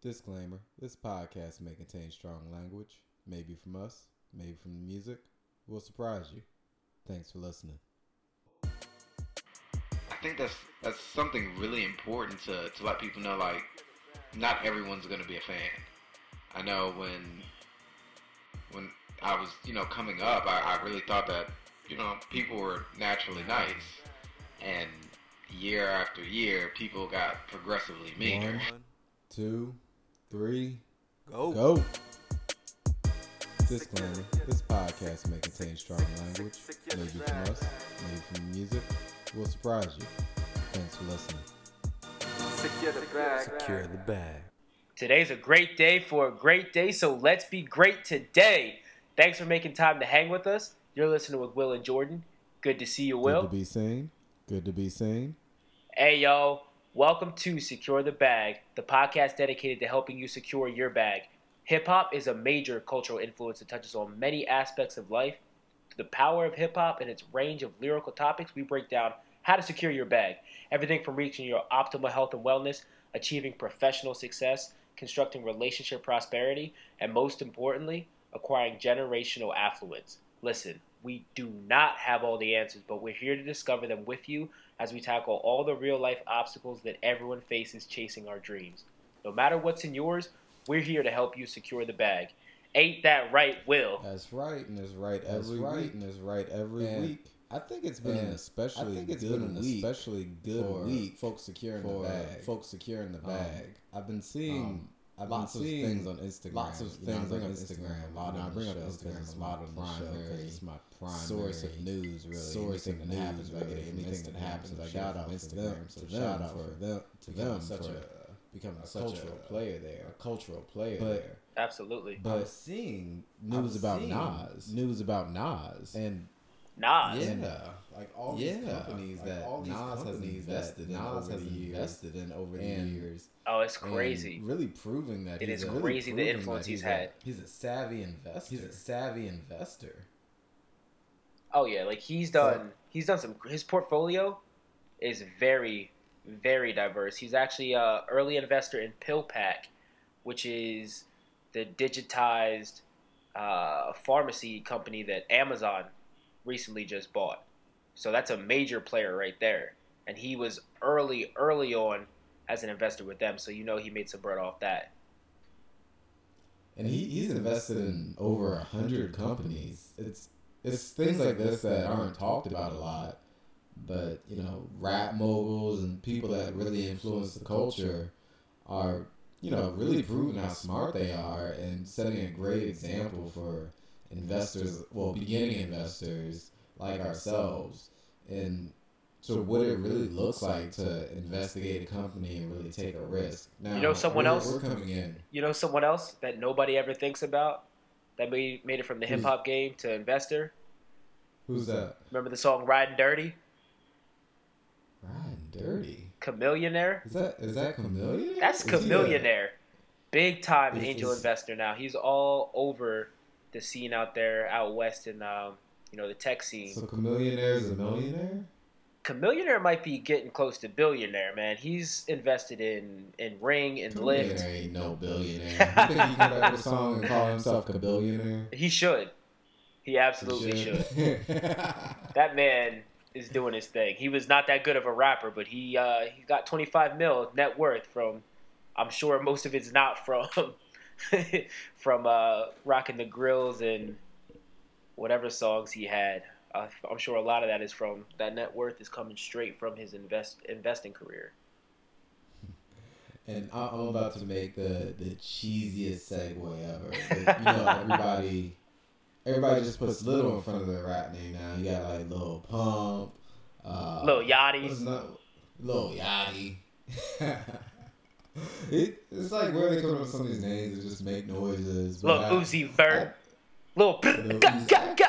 Disclaimer this podcast may contain strong language, maybe from us, maybe from the music. We'll surprise you. Thanks for listening. I think that's that's something really important to, to let people know like not everyone's gonna be a fan. I know when when I was, you know, coming up I, I really thought that, you know, people were naturally nice. And year after year people got progressively meaner. One, two, three, Go. go. Disclaimer this podcast may contain strong language, maybe from us, maybe from music. We'll surprise you. Thanks for listening. Secure the bag. Secure the bag. Today's a great day for a great day, so let's be great today. Thanks for making time to hang with us. You're listening with Will and Jordan. Good to see you, Will. Good to be seen. Good to be seen. Hey, yo. Welcome to Secure the Bag, the podcast dedicated to helping you secure your bag. Hip hop is a major cultural influence that touches on many aspects of life. Through the power of hip hop and its range of lyrical topics, we break down how to secure your bag. Everything from reaching your optimal health and wellness, achieving professional success, constructing relationship prosperity, and most importantly, acquiring generational affluence. Listen, we do not have all the answers, but we're here to discover them with you as we tackle all the real life obstacles that everyone faces chasing our dreams. No matter what's in yours, we're here to help you secure the bag. Ain't that right, Will? That's right, and it's right That's every right, week, and it's right every And week. I think it's been an And especially I think it's good been an week especially good for week folks securing for the bag. folks securing the Um, bag. I've been seeing um, I've lots of things on Instagram. Lots of You know, I things bring on Instagram. Instagram a lot You know, I bring up Instagram it's a lot on the show primary- 'cause it's my primary source of news, really. source Anything of that news, happens, really. really. Anything Anything that that happens, happens, I I shout shout out out for Instagram. them, So to shout them out for for them to becoming them such for a becoming a such cultural a player there. a cultural player But- there. Absolutely. I But seeing news I about was Nas, news about Nas, and Nas. yeah, And, like all yeah, these companies like that all these Nas has companies that invested in Nas over has the years, invested in over the and- years. Oh, it's crazy. really proving that It he's is a, really crazy the influence that he's a- had. he's a savvy investor. He's a savvy investor. Oh yeah, like he's done. He's done some. His portfolio is very, very diverse. He's actually a early investor in PillPack, which is the digitized uh, pharmacy company that Amazon recently just bought. So that's a major player right there. And he was early, early on as an investor with them. So you know he made some bread off that. and he, he's invested in over a hundred companies. It's it's things like this that aren't talked about a lot, but you know, rap moguls and people that really influence the culture are you know really proving how smart they are and setting a great example for investors, well, beginning investors like ourselves, and so what it really looks like to investigate a company and really take a risk. Now, You know someone we're- else? We're coming in. You know someone else that nobody ever thinks about that made, made it from the hip hop game to investor? Who's that? Remember the song Riding Dirty? Riding dirty. Chamillionaire? Is that is that chameleon? That's Is he a- Chamillionaire. Big time Is- angel is- investor now. He's all over the scene out there, out west in um, you know, the tech scene. So chamillionaire is a millionaire. Chamillionaire might be getting close to billionaire, man. He's invested in in Ring and Lyft. Ain't no billionaire. you think he could write a song and call himself a billionaire? He should. He absolutely should. That man is doing his thing. He was not that good of a rapper, but he uh, he got 25 mil net worth from. I'm sure most of it's not from from uh, rocking the grills and whatever songs he had. Uh, I'm sure a lot of that is from that net worth is coming straight from his invest investing career. and I- I'm about to make the the cheesiest segue ever. But, you know, everybody everybody just puts little in front of their rap name now. You got like little Pump, uh, Lil Yachty. not Lil Yachty. it, it's like where they come up with some of these names and just make noises. I- Uzi Vert. Lil. Lil Ga- ga- ga.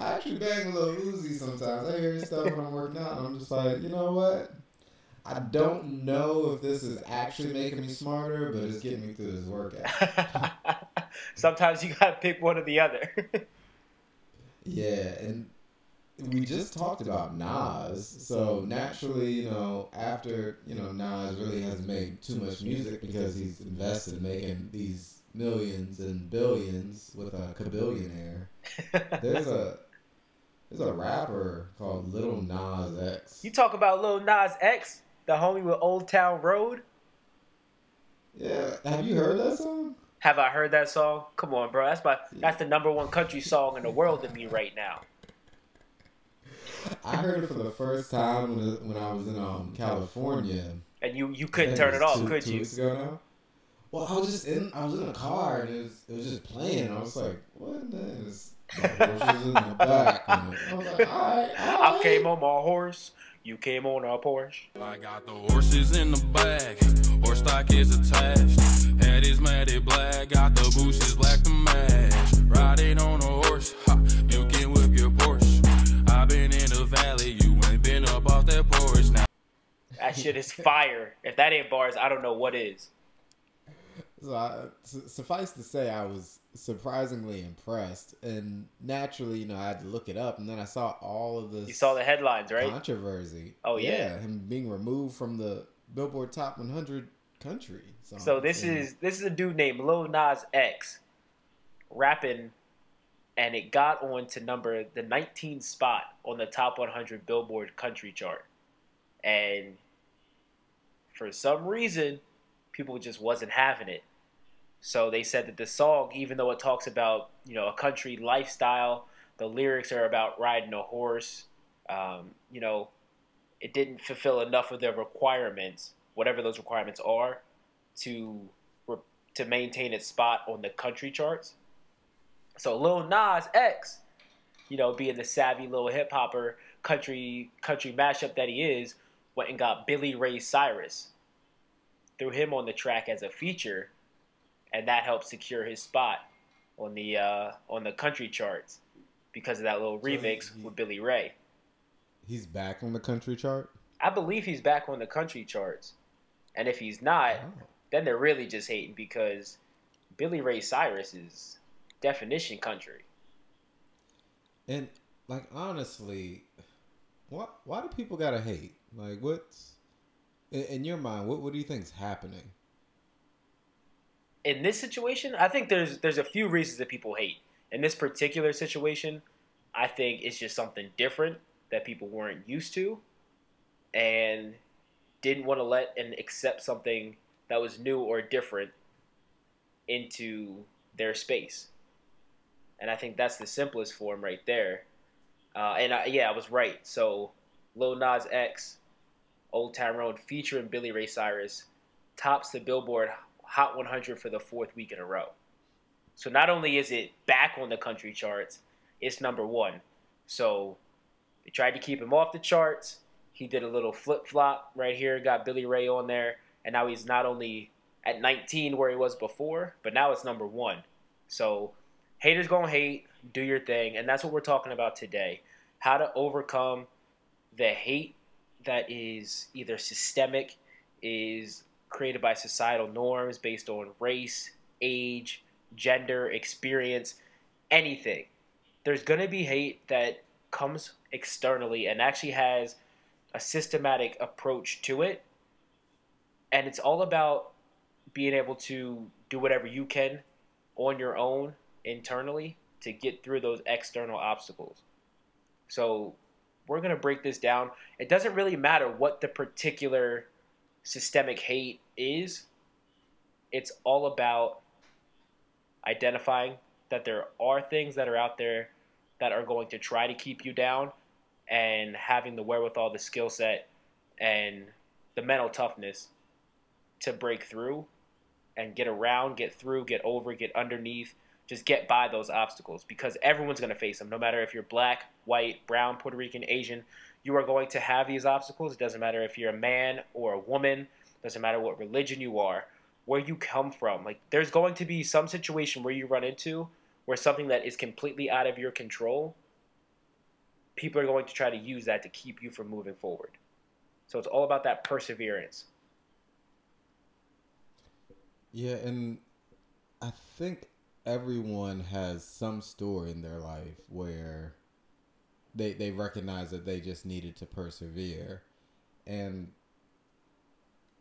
I actually bang a little Uzi sometimes. I hear his stuff when I'm working out, and I'm just like, you know what? I don't know if this is actually making me smarter, but it's getting me through this workout. Sometimes you gotta pick one or the other. Yeah, and we just talked about Nas, so naturally, you know, after you know Nas really hasn't made too much music because he's invested in making these millions and billions with a cabillionaire. There's a there's a rapper called Little Nas X. You talk about Lil Nas X, the homie with Old Town Road. Yeah, have you heard that song? Have I heard that song? Come on, bro. That's my that's the number one country song in the world to me right now. I heard it for the first time when, when I was in um, California. And you you couldn't turn it it off, two- could two you? weeks ago now. Well, I was just in I was in a car and it was it was just playing. I was like, what? in the- And horses in the back. I was like, all right, all I came on my horse. You came on a Porsche. I got the horses in the bag, horse stock is attached. Head is matted black, got the bushes black to match. Riding on a horse, ha, you can whip your Porsche. i been in the valley, you ain't been up off that porch. Now That shit is fire. If that ain't bars, I don't know what is. So I, su- suffice to say, I was surprisingly impressed, and naturally, you know, I had to look it up, and then I saw all of this. You saw the headlines, right? controversy. Oh, yeah. yeah him being removed from the Billboard Top 100 country. So this And is this is a dude named Lil Nas X rapping, and it got on to number the 19th spot on the top 100 Billboard country chart, and for some reason, people just wasn't having it. So they said that the song, even though it talks about you know a country lifestyle, the lyrics are about riding a horse. Um, you know, it didn't fulfill enough of their requirements, whatever those requirements are, to to maintain its spot on the country charts. So Lil Nas X, you know, being the savvy little hip hopper country country mashup that he is, went and got Billy Ray Cyrus, threw him on the track as a feature, and that helped secure his spot on the uh, on the country charts because of that little So he- remix he- with Billy Ray. he's back on the country chart. I believe he's back on the country charts. And if he's not, Oh. then they're really just hating because Billy Ray Cyrus is definition country. And like honestly, why why do people gotta hate? Like what's in, in your mind? What what do you think's happening? In this situation, I think there's there's a few reasons that people hate. In this particular situation, I think it's just something different that people weren't used to and didn't want to let and accept something that was new or different into their space. And I think that's the simplest form right there. Uh, and I, yeah, I was right. So Lil Nas X, Old Town Road featuring Billy Ray Cyrus tops the Billboard Hot 100 for the fourth week in a row. So not only is it back on the country charts, it's number one. So they tried to keep him off the charts. He did a little flip flop right here, got Billy Ray on there, and now he's not only at 19 where he was before, but now it's number one. So haters gonna hate, do your thing, and that's what we're talking about today. How to overcome the hate that is either systemic, is created by societal norms based on race, age, gender, experience, anything. There's gonna be hate that comes externally and actually has a systematic approach to it. And it's all about being able to do whatever you can on your own internally to get through those external obstacles. So we're going to break this down. It doesn't really matter what the particular systemic hate is, it's all about identifying that there are things that are out there that are going to try to keep you down and having the wherewithal, the skill set, and the mental toughness to break through and get around, get through, get over, get underneath, just get by those obstacles because everyone's going to face them. No matter if you're black, white, brown, Puerto Rican, Asian, you are going to have these obstacles. It doesn't matter if you're a man or a woman, doesn't matter what religion you are, where you come from. Like there's going to be some situation where you run into where something that is completely out of your control, people are going to try to use that to keep you from moving forward. So it's all about that perseverance. Yeah, and I think everyone has some story in their life where they they recognized that they just needed to persevere, and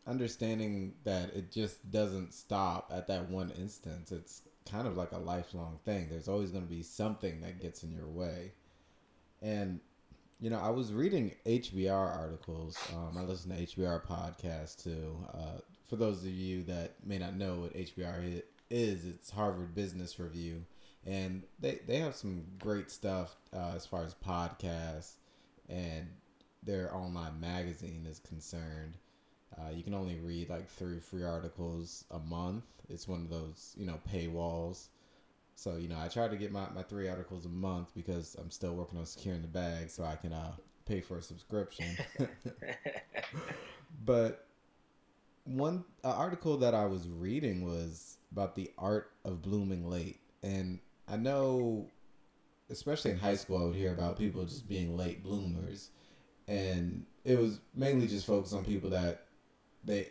understanding that it just doesn't stop at that one instance. It's kind of like a lifelong thing. There's always going to be something that gets in your way, and you know, I was reading HBR articles. Um, I listen to HBR podcasts too. Uh, for those of you that may not know what HBR is, it's Harvard Business Review, and they they have some great stuff uh, as far as podcasts and their online magazine is concerned. Uh, you can only read like three free articles a month. It's one of those you know paywalls. So you know, I try to get my, my three articles a month because I'm still working on securing the bag, so I can uh, pay for a subscription. but one uh, article that I was reading was about the art of blooming late, and I know, especially in high school, I would hear about people just being late bloomers, and it was mainly just focused on people that they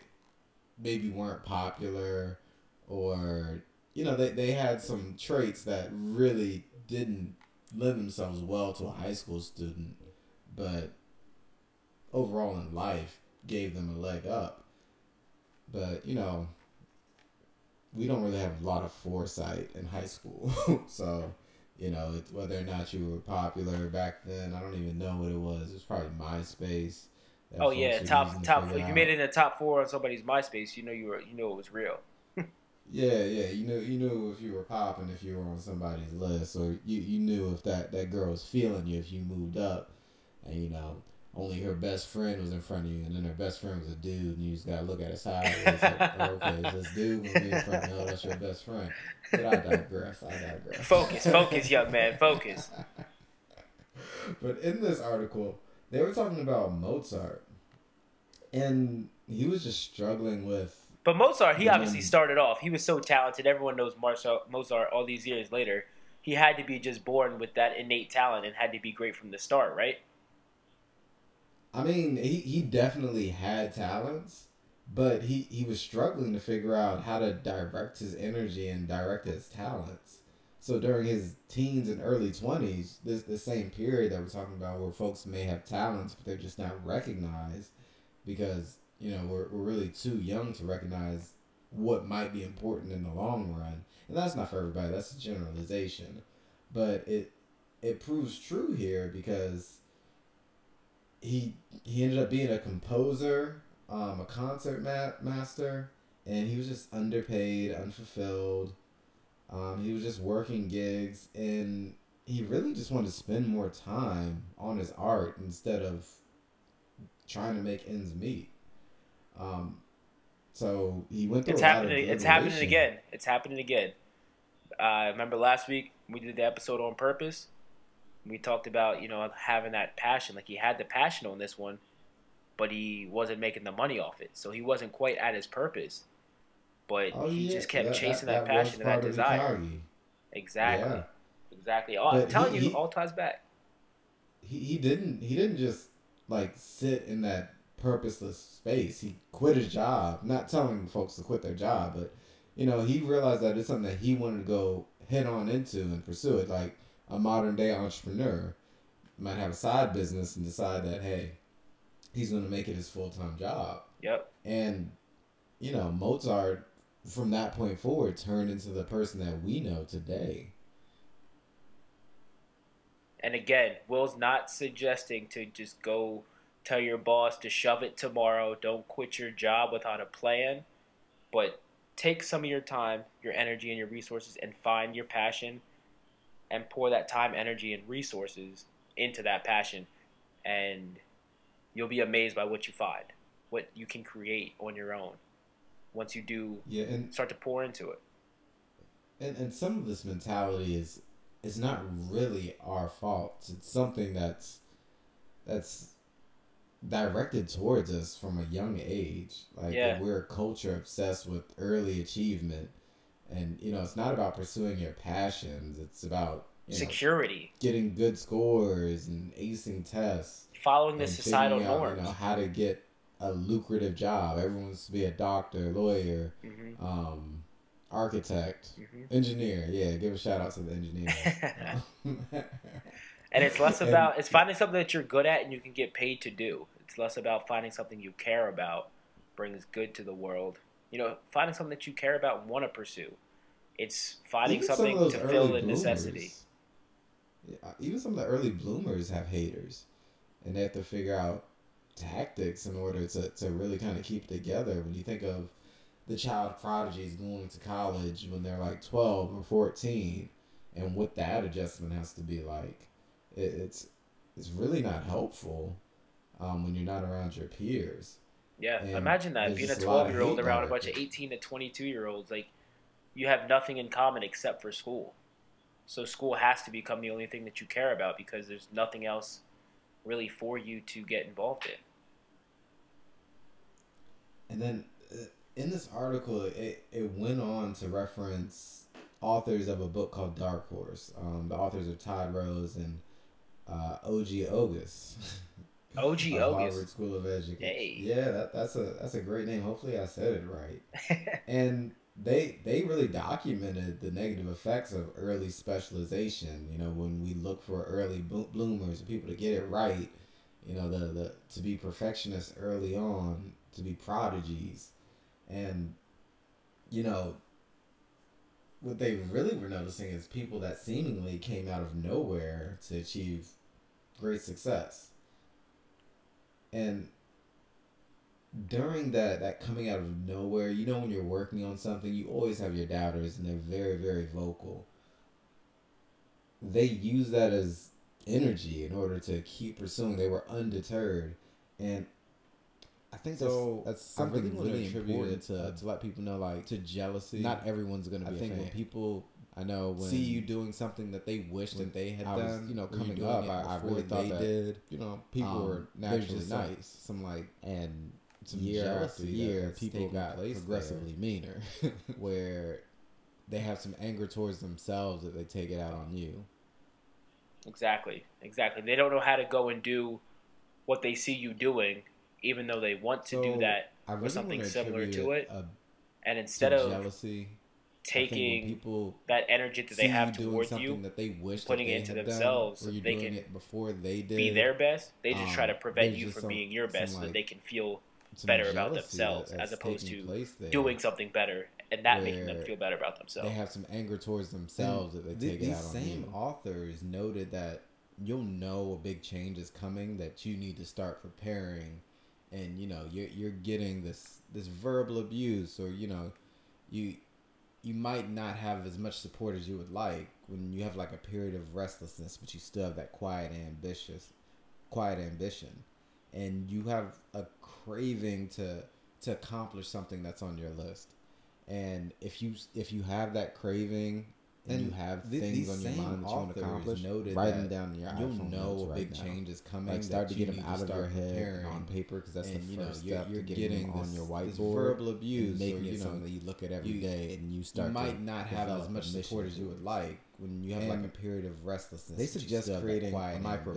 maybe weren't popular or you know they, they had some traits that really didn't lend themselves well to a high school student but overall in life gave them a leg up. But you know we don't really have a lot of foresight in high school so you know it, whether or not you were popular back then i don't even know what it was it was probably myspace oh yeah, top top. If you made it in the top four on somebody's MySpace, you know you were you know it was real. Yeah, yeah. You knew you knew if you were popping if you were on somebody's list, or you, you knew if that, that girl was feeling you if you moved up, and you know only her best friend was in front of you, and then her best friend was a dude, and you just gotta look at it sideways. like, oh, okay, is this dude gonna be in front of me? Oh, that's your best friend. But I digress. I digress. Focus, focus, young man, focus. but in this article, they were talking about Mozart, and he was just struggling with But Mozart, he obviously started off. He was so talented. Everyone knows Mozart. Mozart all these years later, he had to be just born with that innate talent and had to be great from the start, right? I mean, he, he definitely had talents, but he, he was struggling to figure out how to direct his energy and direct his talents. So during his teens and early 20s, this the same period that we're talking about where folks may have talents, but they're just not recognized because, you know, we're, we're really too young to recognize what might be important in the long run. And that's not for everybody, that's a generalization. But it it proves true here because he he ended up being a composer, um, a concert ma- master, and he was just underpaid, unfulfilled. Um, he was just working gigs, and he really just wanted to spend more time on his art instead of trying to make ends meet. Um, so he went through It's a lot of happening. It's happening again. It's happening again. Uh, remember last week we did the episode on purpose. We talked about you know having that passion. Like he had the passion on this one, but he wasn't making the money off it. So he wasn't quite at his purpose. But Oh, he yeah, just kept chasing that, was passion and that desire. Exactly. Yeah. Exactly. Oh, I'm telling he- you, he- all ties back. he, he didn't he didn't just like sit in that purposeless space. He quit his job. Not telling folks to quit their job, but you know, he realized that it's something that he wanted to go head on into and pursue it like a modern day entrepreneur might have a side business and decide that hey, he's going to make it his full-time job. Yep. And you know, Mozart from that point forward turned into the person that we know today. And again, Will's not suggesting to just go tell your boss to shove it tomorrow. Don't quit your job without a plan, but take some of your time, your energy, and your resources and find your passion and pour that time, energy, and resources into that passion. And you'll be amazed by what you find, what you can create on your own once you do Yeah, and start to pour into it. and and some of this mentality is is not really our fault. It's something that's that's directed towards us from a young age. Like Yeah. we're a culture obsessed with early achievement, and you know it's not about pursuing your passions. It's about you know, Security, getting good scores and acing tests. following the and societal out, norms. You know how to get a lucrative job. Everyone wants to be a doctor, lawyer, hmm um, architect, hmm engineer. Yeah, give a shout out to the engineer and it's less And- about it's finding something that you're good at and you can get paid to do. It's less about finding something you care about brings good to the world. You know, finding something that you care about and want to pursue. It's finding Even something those to fill the bloomers- necessity. Yeah, even some of the early bloomers have haters, and they have to figure out tactics in order to, to really kind of keep together. When you think of the child prodigies going to college when they're like twelve or fourteen, and what that adjustment has to be like, it, it's it's really not helpful um, when you're not around your peers. Yeah, And imagine that being a just a lot of 12 year old around a bunch of 18 to 22 year olds. Like, you have nothing in common except for school. So, school has to become the only thing that you care about because there's nothing else really for you to get involved in. And then uh, in this article, it, it went on to reference authors of a book called Dark Horse. Um, the authors are Todd Rose and uh, O.G. Ogas. OG Harvard School of Education. Hey. Yeah, that, that's a that's a great name. Hopefully, I said it right. and they they really documented the negative effects of early specialization. You know, when we look for early bloomers, people to get it right. You know, the the to be perfectionists early on, to be prodigies, and you know. What they really were noticing is people that seemingly came out of nowhere to achieve great success. And during that that coming out of nowhere, you know when you're working on something, you always have your doubters and they're very very vocal. They use that as energy in order to keep pursuing. They were undeterred and I think So, that's, that's I something really really important to, to- let people know like to jealousy. not everyone's gonna be a think when people I know when see you doing something that they wish that they had I was, done, you know, or you're coming up, it I- I before really thought they that, did. you know people Um, were naturally just some- nice. Some like and some year after year, people got place progressively meaner, where they have some anger towards themselves that they take it out on you. Exactly, exactly. They don't know how to go and do what they see you doing, even though they want to do that, I or really something similar to it. a- and to instead of jealousy. I think when taking people that energy that they have you doing towards something you, that they wish that putting they it into themselves done, or so you're they doing can it before they did, be their best, they just try to um, prevent you from some- being your best, some, so that they can feel better about themselves, as opposed to there. doing something better and that making them feel better about themselves. They have some anger towards themselves that they take it these out on same you. authors noted that you'll know a big change is coming that you need to start preparing and you know you're, you're getting this this verbal abuse or you know you you might not have as much support as you would like when you have like a period of restlessness but you still have that quiet ambitious quiet ambition. And you have a craving to to accomplish something that's on your list. And if you if you have that craving and, you have th- things on your mind that you want to accomplish, write them down in your you'll iPhone know a right big now. change is coming. Like start to get them out of your head on paper because that's And, the you know, first you're- step you're to getting getting them on your whiteboard. verbal abuse, making or, it you know, something that you look at every you- day, and you start. you might not have as much support as you would like when you have like a period of restlessness. they suggest still have that creating a micro.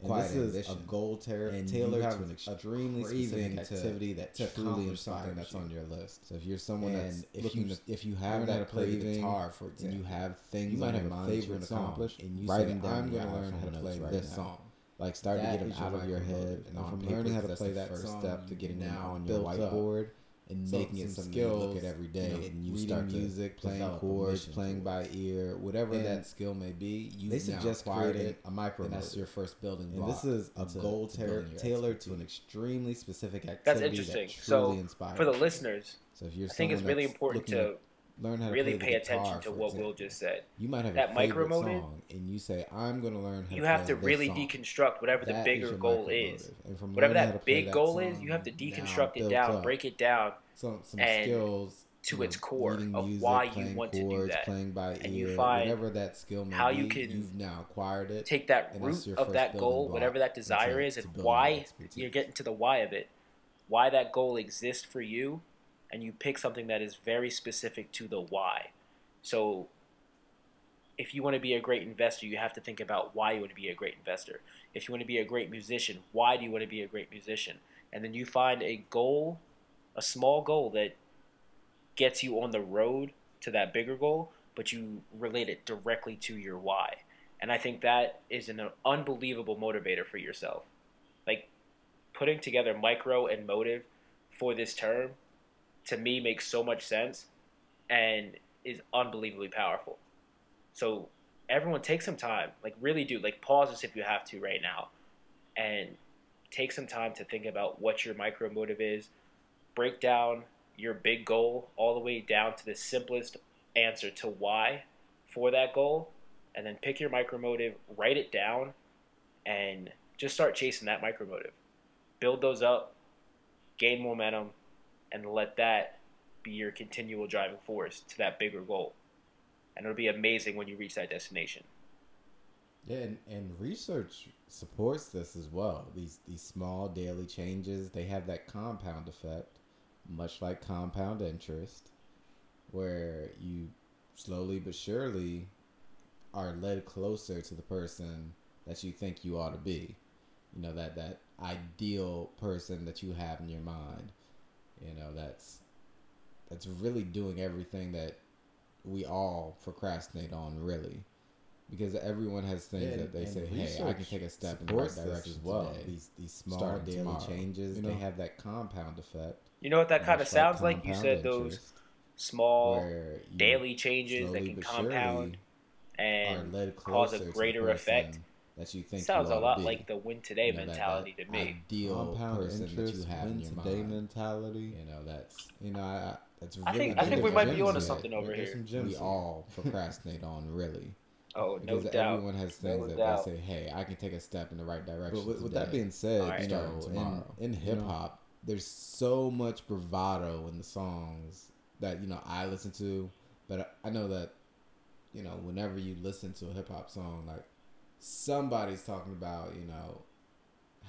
And this is ambition. a goal ter- And tailored you to an a extremely specific to- activity that to to truly accomplish something that's that's on your list. So if you're someone And that's if looking you to, if you have that to play the craving, guitar, for and you have things you might have a you favorite song, accomplish, and you write say. "I'm gonna learn how to play right this now. song." Like start to get them out of your head and from learning how to play that first step to getting now on your whiteboard and So making it some something you look at every day. you know, and you reading start to music, playing chords, playing by ear, whatever And that skill may be. You they suggest acquired creating a micro and that's your first building And this is a into- goal to ter- building tailored to an extremely specific activity That's interesting. that So, inspires For the listeners, So if you're I think it's someone really that's important looking to learn how to really pay attention to what Will just said. You might have That a micro motive, song, and you say, "I'm going to learn how You to have to really song." deconstruct whatever the bigger your goal is. Whatever that big that goal is, you have to deconstruct it down, up, break it down, some some and skills to you its core of music, why you want to do chords, that. playing by And you ear, find whatever that skill may how be. you can you've now acquired it. take that root of that goal, whatever that desire is, and why you're getting to the why of it, why that goal exists for you, and you pick something that is very specific to the why. So, if you want to be a great investor, you have to think about why you want to be a great investor. If you want to be a great musician, why do you want to be a great musician? And then you find a goal, a small goal that gets you on the road to that bigger goal, but you relate it directly to your why. And I think that is an unbelievable motivator for yourself. Like putting together micro and motive for this term to me makes so much sense and is unbelievably powerful. So everyone take some time, like really do, like pause this if you have to right now and take some time to think about what your micro motive is. Break down your big goal all the way down to the simplest answer to why for that goal and then pick your micro motive, write it down and just start chasing that micro motive. Build those up, gain momentum and let that be your continual driving force to that bigger goal. And it'll be amazing when you reach that destination. Yeah, and, and research supports this as well. These these small daily changes, they have that compound effect, much like compound interest, where you slowly but surely are led closer to the person that you think you ought to be. You know, that that ideal person that you have in your mind. You know, that's that's really doing everything that we all procrastinate on really because everyone has things Yeah, that they say, "Hey, I can take a step in the right direction as well. today." These these small Starting daily tomorrow, changes, you they have that compound effect. You know what that kind of sounds like? You said those small daily changes that can compound and cause a greater effect. Person that you think sounds you a ought to lot be. like the win today You know, mentality that to me. Ideal Compound person interest, that you have in win your today mind. mentality. You know, that's you know, I, I that's really I think- I I think we might be gems onto something over There's here. some gems we all procrastinate on really Oh, no because doubt. everyone has things No that doubt. they say, "Hey, I can take a step in the right direction." But with, with that being said, Alright. you know, tomorrow. in, In, you hip know, hop, there's so much bravado in the songs that you know I listen to, but I I know that you know whenever you listen to a hip hop song, like somebody's talking about you know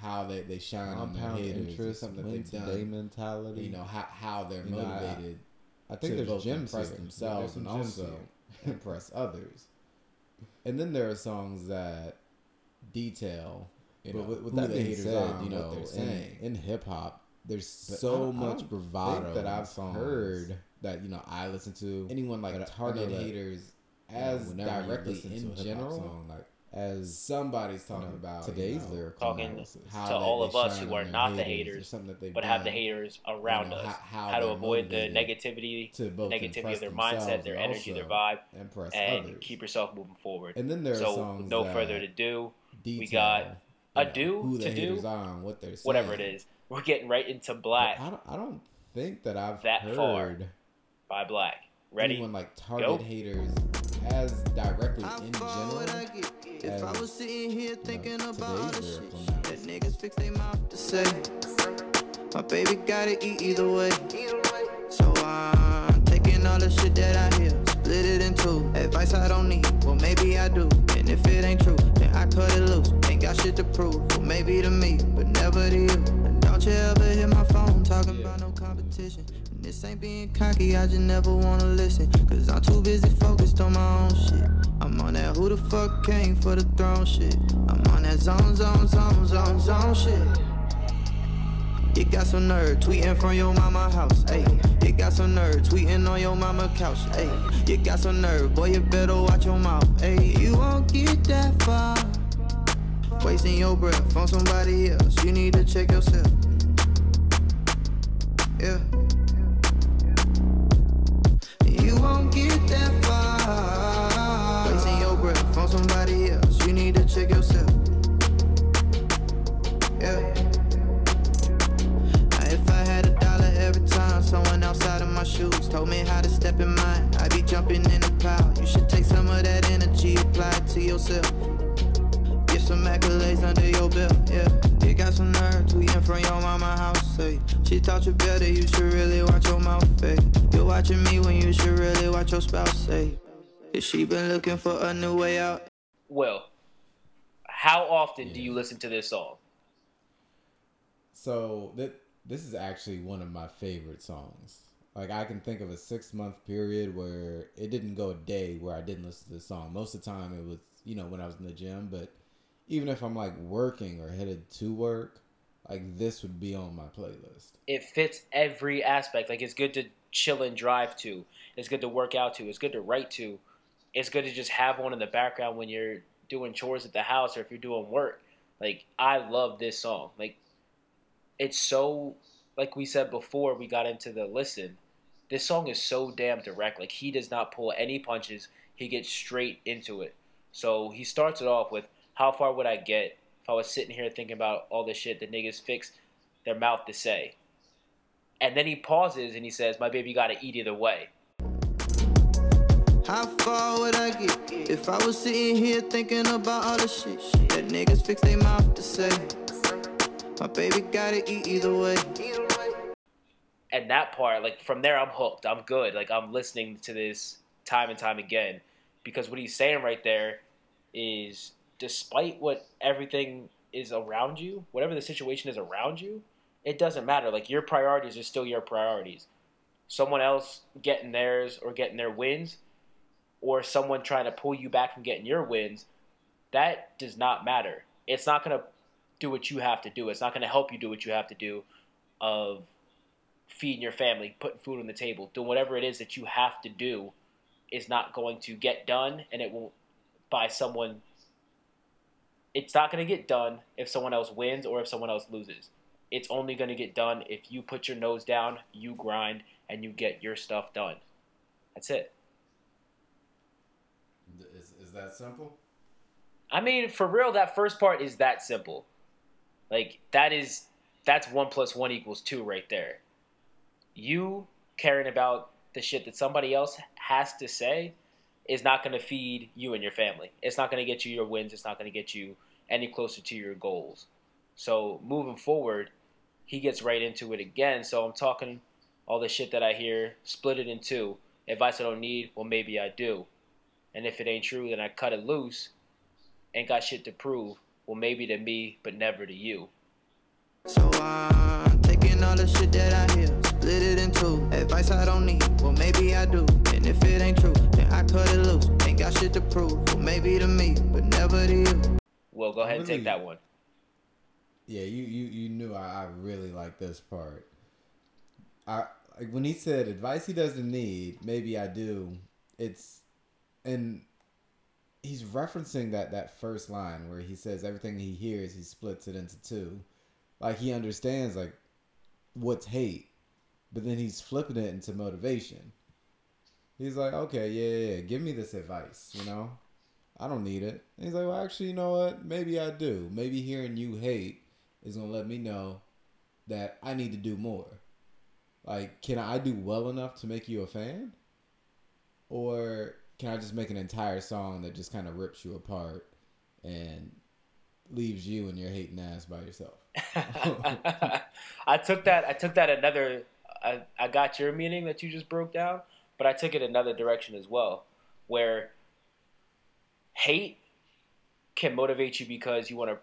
how they they shine on their compound or interest, something that they've done. mentality. You know how how they're You know, I- motivated. I think to there's both gems impress here. themselves and also impress others. And then there are songs that detail, you know, But with- with who that the haters said, are, you what know, they're saying. In, hip hop, there's But so I much don't bravado that I've songs heard that you know I listen to. Anyone like I- I target know haters as as whenever directly you in general song, like as somebody's um, you talking know, about today's you know, lyrical Talking analysis. how to they- all they of us who are not the or haters, something that they've but have the haters around you know, us. how- how How, to avoid the negativity, to both negativity of their mindset, their energy, their vibe, and others. keep yourself moving forward. And then there are so, songs with no that further ado, detail, we got you a know, do, who the to do, are and what they're saying. whatever it is, we're getting right into Black I don't, I don't think that I've That heard far. by Black. Ready? anyone like target Go. haters as directly in general. Would I get if I was sitting here thinking about all the shit that niggas fix their mouth to say? My baby gotta eat either way. So I'm taking all the shit that I hear, split it in two. Advice I don't need, well maybe I do. And if it ain't true, then I cut it loose. Ain't got shit to prove, well maybe to me, but never to you. And don't you ever hit my phone talking about no competition. This ain't being cocky, I just never wanna listen. Cause I'm too busy focused on my own shit. I'm on that who the fuck came for the throne shit. I'm on that zone, zone, zone, zone, zone shit. You got some nerve tweeting from your mama house, ayy. You got some nerve tweeting on your mama couch, ayy. You got some nerve, boy, you better watch your mouth, ayy. You won't get that far. Wasting your breath on somebody else, you need to check yourself. Yeah. Jumping in the pile. You should take some of that energy, apply it to yourself. Get some accolades under your belt, yeah. You got some nerve tweeting from your mama house, say. She taught you better, you should really watch your mouth, say. You're watching me when you should really watch your spouse, say. If she been looking for a new way out, Will, how often do you listen to this song? So that this is actually one of my favorite songs. Like I can think of a six month period where it didn't go a day where I didn't listen to the song. Most of the time it was, you know, when I was in the gym, but even if I'm like working or headed to work, like this would be on my playlist. It fits every aspect. Like it's good to chill and drive to. It's good to work out to. It's good to write to. It's good to just have one in the background when you're doing chores at the house or if you're doing work. Like I love this song. Like it's so like we said before we got into the listen. This song is so damn direct. Like he does not pull any punches. He gets straight into it. So he starts it off with how far would I get if I was sitting here thinking about all the shit that niggas fix their mouth to say. And then he pauses and he says, My baby gotta eat either way. How far would I get if I was sitting here thinking about all the shit that niggas fix their mouth to say? My baby gotta eat either way. And that part, like from there, I'm hooked. I'm good. Like I'm listening to this time and time again because what he's saying right there is, despite what everything is around you, whatever the situation is around you, it doesn't matter. Like your priorities are still your priorities. Someone else getting theirs or getting their wins, or someone trying to pull you back from getting your wins, that does not matter. It's not gonna do what you have to do. It's not gonna help you do what you have to do of feeding your family, putting food on the table, doing whatever it is that you have to do is not going to get done and it won't by someone it's not going to get done if someone else wins or if someone else loses. It's only going to get done if you put your nose down, you grind and you get your stuff done. That's it. Is, is that simple? I mean, for real, that first part is that simple. Like that is that's one plus one equals two right there. You caring about the shit that somebody else has to say is not going to feed you and your family. It's not going to get you your wins. It's not going to get you any closer to your goals. So moving forward, he gets right into it again. So I'm talking all the shit that I hear, split it in two. Advice I don't oh, need, well maybe I do. And if it ain't true, then I cut it loose. Ain't got shit to prove. Well maybe to me, but never to you. So I'm taking all the shit that I hear, split it in two. Advice I don't need, well maybe I do. And if it ain't true, then I cut it loose. Ain't got shit to prove, well maybe to me, but never to you. Well, go ahead and take that one. Yeah, you you you knew I, I really like this part. I like when he said advice he doesn't need, maybe I do. It's and he's referencing that that first line where he says everything he hears he splits it into two. Like he understands like what's hate, but then he's flipping it into motivation. He's like, okay, yeah, yeah, yeah, give me this advice, you know? I don't need it. And he's like, well, actually, you know what? Maybe I do. Maybe hearing you hate is gonna let me know that I need to do more. Like, can I do well enough to make you a fan? Or can I just make an entire song that just kind of rips you apart and leaves you and your hating ass by yourself? I took that. I took that another. I, I got your meaning that you just broke down, but I took it another direction as well, where hate can motivate you because you want to,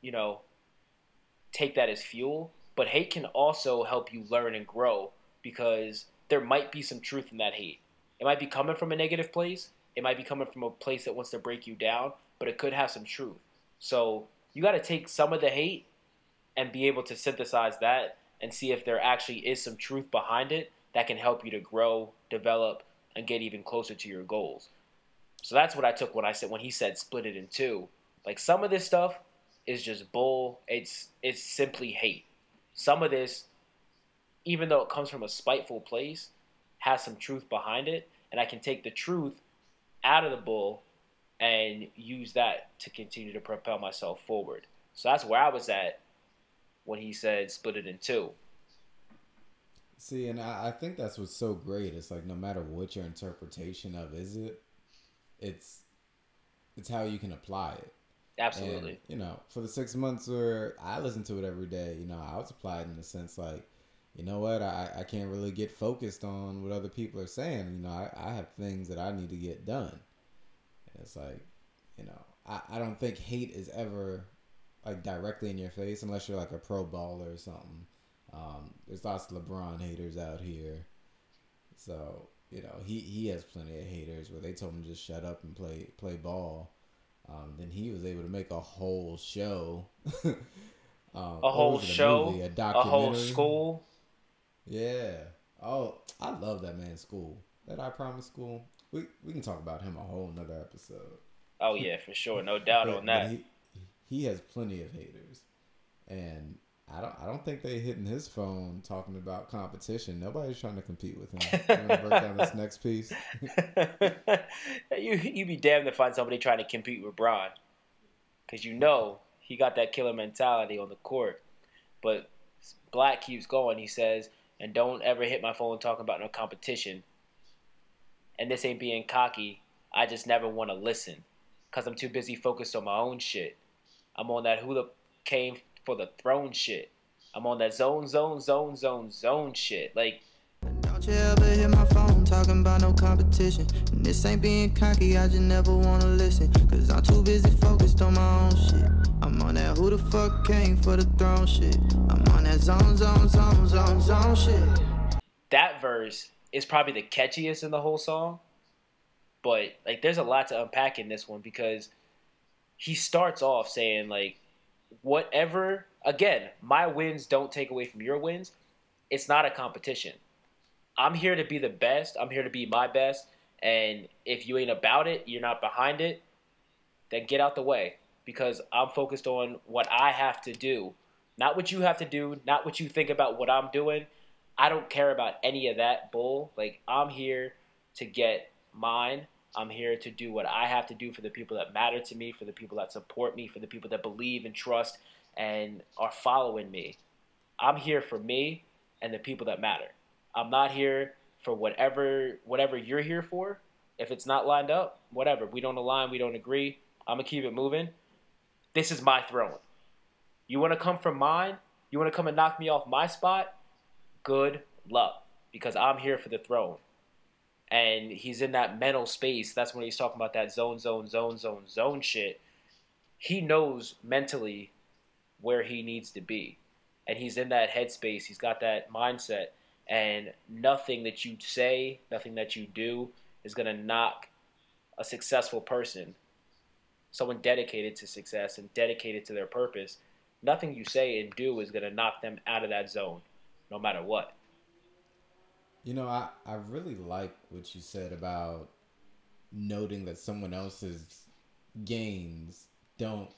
you know, take that as fuel. But hate can also help you learn and grow because there might be some truth in that hate. It might be coming from a negative place. It might be coming from a place that wants to break you down, but it could have some truth. So you got to take some of the hate and be able to synthesize that and see if there actually is some truth behind it that can help you to grow, develop, and get even closer to your goals. So that's what I took when I said when he said split it in two. Like some of this stuff is just bull. It's it's simply hate. Some of this, even though it comes from a spiteful place, has some truth behind it, and I can take the truth out of the bull and use that to continue to propel myself forward. So that's where I was at when he said split it in two. See, and I, I think that's what's so great. It's like no matter what your interpretation of is it, it's it's how you can apply it. Absolutely. And, you know, for the six months where I listen to it every day, you know, I was applied in the sense like, you know what, I, I can't really get focused on what other people are saying. You know, I, I have things that I need to get done. And it's like, you know, I, I don't think hate is ever like directly in your face unless you're like a pro baller or something. Um, there's lots of LeBron haters out here. So, you know, he, he has plenty of haters where they told him to just shut up and play play ball. Um, then he was able to make a whole show. um, a whole show, movie, a, a, whole school. Yeah. Oh, I love that man's school. That I promise school. We we can talk about him a whole nother episode. Oh yeah, for sure, no doubt But- on that. He, he has plenty of haters, and I don't I don't think they hitting his phone talking about competition. Nobody's trying to compete with him. You want to break down this next piece? you you be damned to find somebody trying to compete with Bron, because you know he got that killer mentality on the court. But Black keeps going. He says, "And don't ever hit my phone talking about no competition." And this ain't being cocky. I just never want to listen, cause I'm too busy focused on my own shit. I'm on that who the came for the throne shit. I'm on that zone, zone, zone, zone, zone shit. Like Don't you ever hit my phone talking about no competition. And this ain't being cocky, I just never wanna listen. Cause I'm too busy focused on my own shit. I'm on that who the fuck came for the throne shit. I'm on that zone, zone, zone, zone, zone shit. that verse is probably the catchiest in the whole song. But like there's a lot to unpack in this one because he starts off saying like whatever again, my wins don't take away from your wins. It's not a competition. I'm here to be the best. I'm here to be my best. And if you ain't about it, you're not behind it, then get out the way because I'm focused on what I have to do, not what you have to do, not what you think about what I'm doing. I don't care about any of that bull. Like I'm here to get mine. I'm here to do what I have to do for the people that matter to me, for the people that support me, for the people that believe and trust and are following me. I'm here for me and the people that matter. I'm not here for whatever whatever you're here for. If it's not lined up, whatever. We don't align, we don't agree. I'm gonna keep it moving. This is my throne. You wanna come from mine? You wanna come and knock me off my spot? Good luck. Because I'm here for the throne. And he's in that mental space. That's when he's talking about that zone, zone, zone, zone, zone shit. He knows mentally where he needs to be. And he's in that headspace. He's got that mindset. And nothing that you say, nothing that you do is going to knock a successful person, someone dedicated to success and dedicated to their purpose. Nothing you say and do is going to knock them out of that zone, no matter what. You know, I, I really like what you said about noting that someone else's gains don't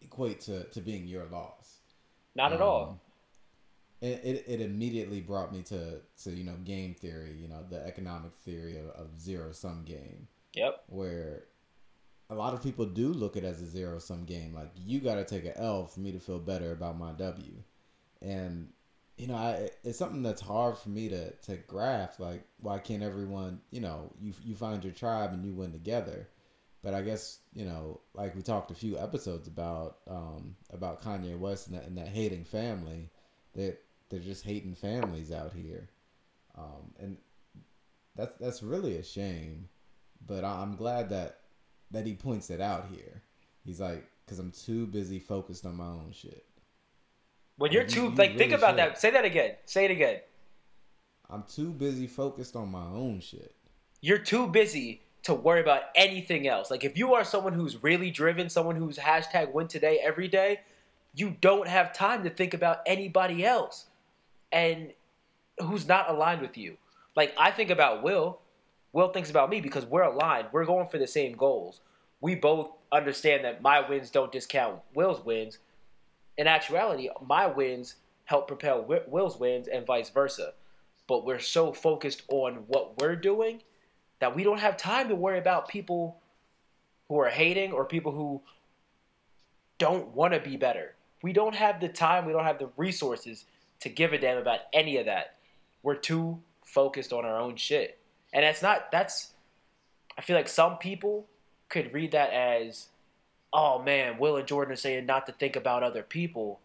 equate to, to being your loss. Not at all. Um, It, it, it immediately brought me to, to, you know, game theory, you know, the economic theory of, of zero sum game, Yep. where a lot of people do look at it as a zero sum game. Like, you got to take an L for me to feel better about my W. And, you know, I, it's something that's hard for me to, to grasp. Like, why can't everyone, you know, you, you find your tribe and you win together? But I guess you know, like we talked a few episodes about um, about Kanye West and that, and that hating family, that they're just hating families out here, um, and that's that's really a shame. But I'm glad that that he points it out here. He's like, because I'm too busy focused on my own shit. When you're You- too you like, think about should. that. Say that again. Say it again. I'm too busy focused on my own shit. You're too busy to worry about anything else. Like if you are someone who's really driven, someone who's hashtag win today every day, you don't have time to think about anybody else and who's not aligned with you. Like I think about Will. Will thinks about me because we're aligned. We're going for the same goals. We both understand that my wins don't discount Will's wins. In actuality, my wins help propel Will's wins and vice versa. But we're so focused on what we're doing that we don't have time to worry about people who are hating or people who don't want to be better. We don't have the time, we don't have the resources to give a damn about any of that. We're too focused on our own shit. And that's not that's I feel like some people could read that as oh man, Will and Jordan are saying not to think about other people.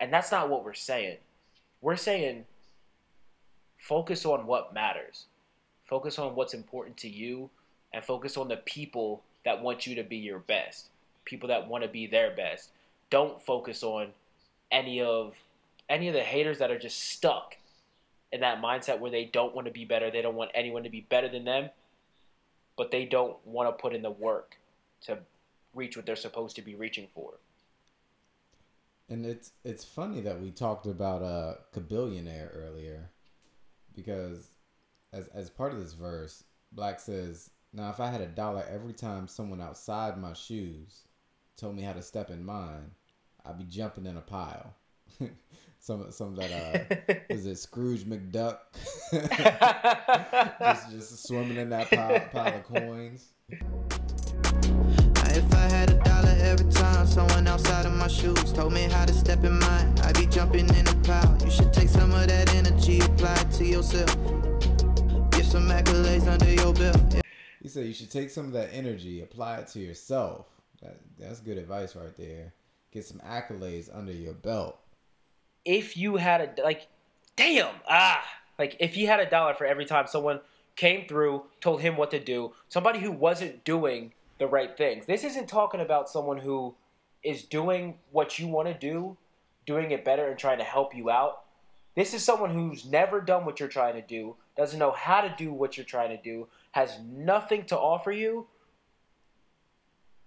And that's not what we're saying. We're saying focus on what matters focus on what's important to you and focus on the people that want you to be your best people that want to be their best don't focus on any of any of the haters that are just stuck in that mindset where they don't want to be better they don't want anyone to be better than them but they don't want to put in the work to reach what they're supposed to be reaching for And it's it's funny that we talked about uh Chamillionaire earlier, because as as part of this verse, Black says Now, if I had a dollar every time someone outside my shoes told me how to step in mine, I'd be jumping in a pile. some some of that uh, is it Scrooge McDuck? just just swimming in that pile, pile of coins. Every time someone outside of my shoes told me how to step in mine, I'd be jumping in a pile. You should take some of that energy, apply it to yourself. Get some accolades under your belt. He said you should take some of that energy, apply it to yourself. That, that's good advice right there. Get some accolades under your belt. if you had a like damn ah like if he had a dollar for every time someone came through told him what to do somebody who wasn't doing the right things. This isn't talking about someone who is doing what you want to do doing it better and trying to help you out. This is someone who's never done what you're trying to do doesn't know how to do what you're trying to do has nothing to offer you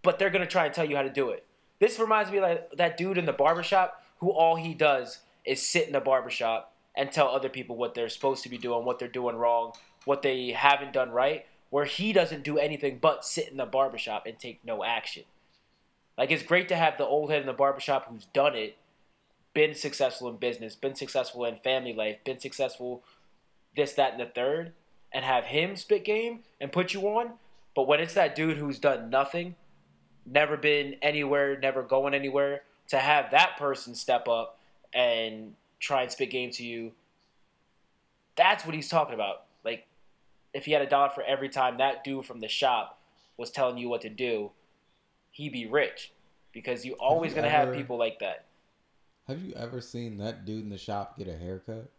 but they're going to try and tell you how to do it. This reminds me like that dude in the barbershop who all he does is sit in the barbershop and tell other people what they're supposed to be doing, what they're doing wrong, what they haven't done right, where he doesn't do anything but sit in the barbershop and take no action. Like it's great to have the old head in the barbershop who's done it, been successful in business, been successful in family life, been successful this, that, and the third, and have him spit game and put you on. But when it's that dude who's done nothing, never been anywhere, never going anywhere, to have that person step up and try and spit game to you, that's what he's talking about. Like, if he had a dollar for every time that dude from the shop was telling you what to do, he'd be rich. Because you're always gonna have people like that. Have you ever seen that dude in the shop get a haircut?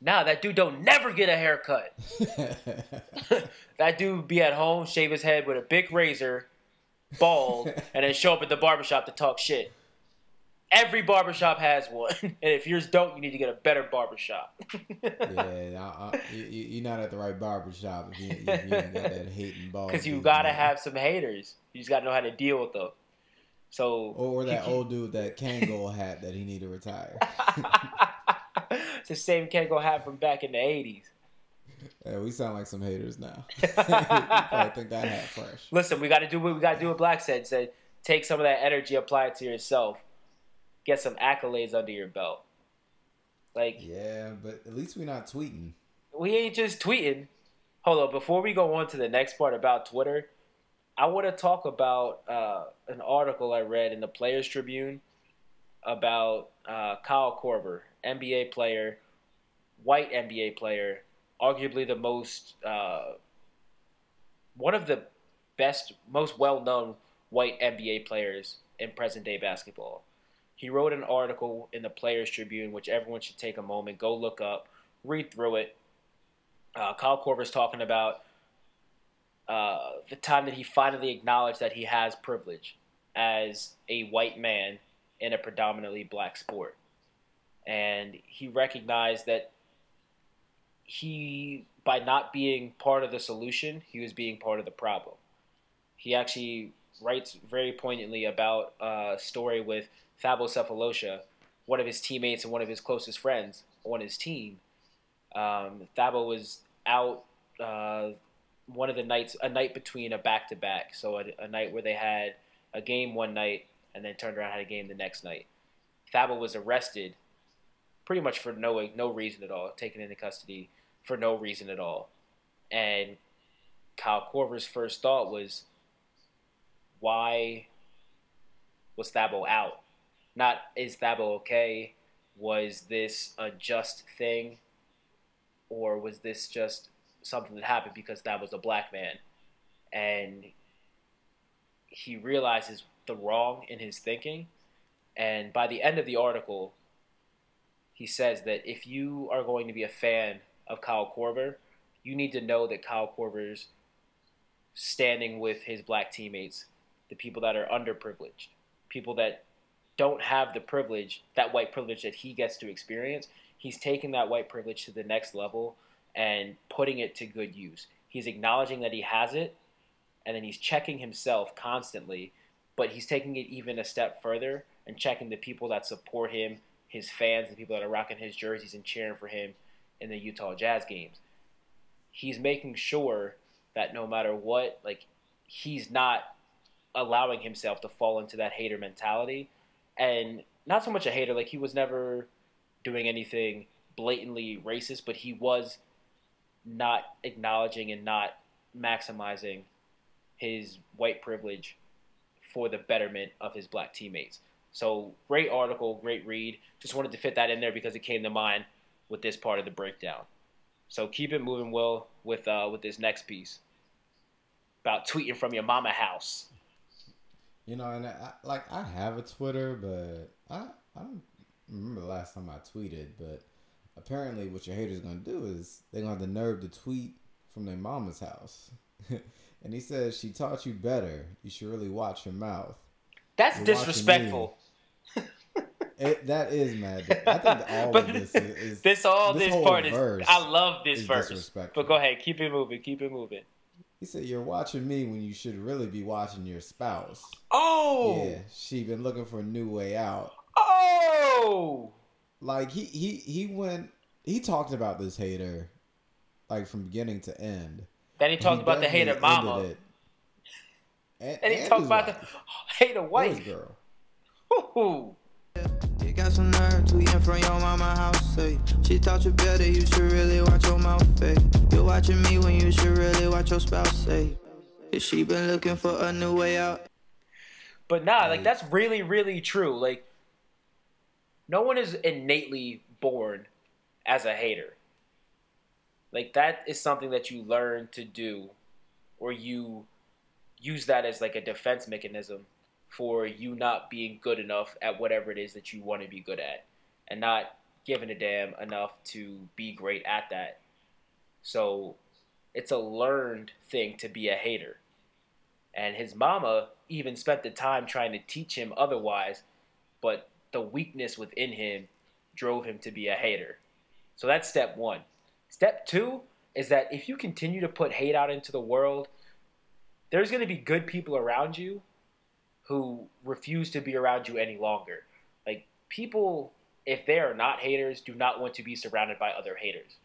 Nah, that dude don't never get a haircut. that dude be at home, shave his head with a big razor, bald, and then show up at the barbershop to talk shit. Every barbershop has one, and if yours don't, you need to get a better barbershop. yeah, I, I, you, you- you're not at the right barber shop if you, if you ain't got that hating ball. Because you gotta have some haters. You just gotta know how to deal with them. So Or, or that old dude with that Kangol hat that he need to retire. it's the same Kangol hat from back in the '80s. Yeah, we sound like some haters now. you probably think that hat fresh. Listen, we got to do what we got to do. What Black said said, take some of that energy, apply it to yourself, get some accolades under your belt. Like Yeah, but at least we're not tweeting. we ain't just tweeting. Hold on, before we go on to the next part about Twitter, I want to talk about uh, an article I read in the Players Tribune about uh, Kyle Korver, NBA player, white NBA player, arguably the most, uh, one of the best, most well known white NBA players in present day basketball. He wrote an article in the Players Tribune, which everyone should take a moment, go look up, read through it. Uh, Kyle Korver's talking about uh, the time that he finally acknowledged that he has privilege as a white man in a predominantly black sport. And he recognized that he, by not being part of the solution, he was being part of the problem. He actually writes very poignantly about a story with Thabo Sefolosha, one of his teammates and one of his closest friends on his team. Um, Thabo was out uh, one of the nights, a night between a back to back. So a, a night where they had a game one night and then turned around had a game the next night. Thabo was arrested pretty much for no no reason at all, taken into custody for no reason at all. And Kyle Korver's first thought was, why was Thabo out? Not is Thabo okay? Was this a just thing? Or was this just something that happened because that was a black man? And he realizes the wrong in his thinking. And by the end of the article, he says that if you are going to be a fan of Kyle Korver, you need to know that Kyle Korver's standing with his black teammates, the people that are underprivileged, people that don't have the privilege, that white privilege that he gets to experience. He's taking that white privilege to the next level and putting it to good use. He's acknowledging that he has it, and then he's checking himself constantly, but he's taking it even a step further and checking the people that support him, his fans, the people that are rocking his jerseys and cheering for him in the Utah Jazz games. He's making sure that no matter what, like he's not allowing himself to fall into that hater mentality, and not so much a hater. Like he was never doing anything blatantly racist, but he was not acknowledging and not maximizing his white privilege for the betterment of his black teammates. So great article, great read. Just wanted to fit that in there because it came to mind with this part of the breakdown. So keep it moving, Will, with uh, with this next piece about tweeting from your mama house. You know, and I, like I have a Twitter, but I I don't remember the last time I tweeted. But apparently, what your haters gonna do is they're gonna have the nerve to tweet from their mama's house. and he says she taught you better. You should really watch your mouth. That's You're disrespectful. It, that is mad. I think all of this is, is This all this, whole part is. I love this is verse. But go ahead, keep it moving. Keep it moving. He said you're watching me when you should really be watching your spouse. Oh, Yeah, she been looking for a new way out. oh. like he he he went he talked about this hater like from beginning to end. Then he talked about the hater mama. it. And, And he and talked about the hater wife. girl. Ooh. Got some nerve tweeting from your mama house, say She taught you better, you should really watch your mouth, say You're watching me when you should really watch your spouse, say Cause she been looking for a new way out. But nah, like that's really, really true. Like, no one is innately born as a hater. Like that is something that you learn to do, or you use that as like a defense mechanism for you not being good enough at whatever it is that you want to be good at, and not giving a damn enough to be great at that. So, it's a learned thing to be a hater. And his mama even spent the time trying to teach him otherwise, but the weakness within him drove him to be a hater. So that's step one. Step two is that if you continue to put hate out into the world, there's going to be good people around you who refuse to be around you any longer. Like, people, if they are not haters, do not want to be surrounded by other haters.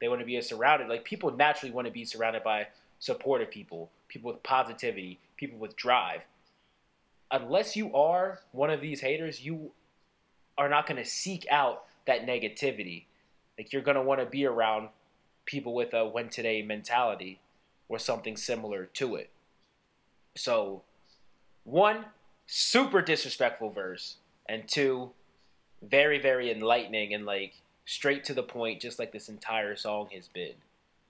They want to be surrounded, like, people naturally want to be surrounded by supportive people, people with positivity, people with drive. Unless you are one of these haters, you are not going to seek out that negativity. Like you're going to want to be around people with a when today mentality or something similar to it. So, one, super disrespectful verse, and two, very, very enlightening and like straight to the point, just like this entire song has been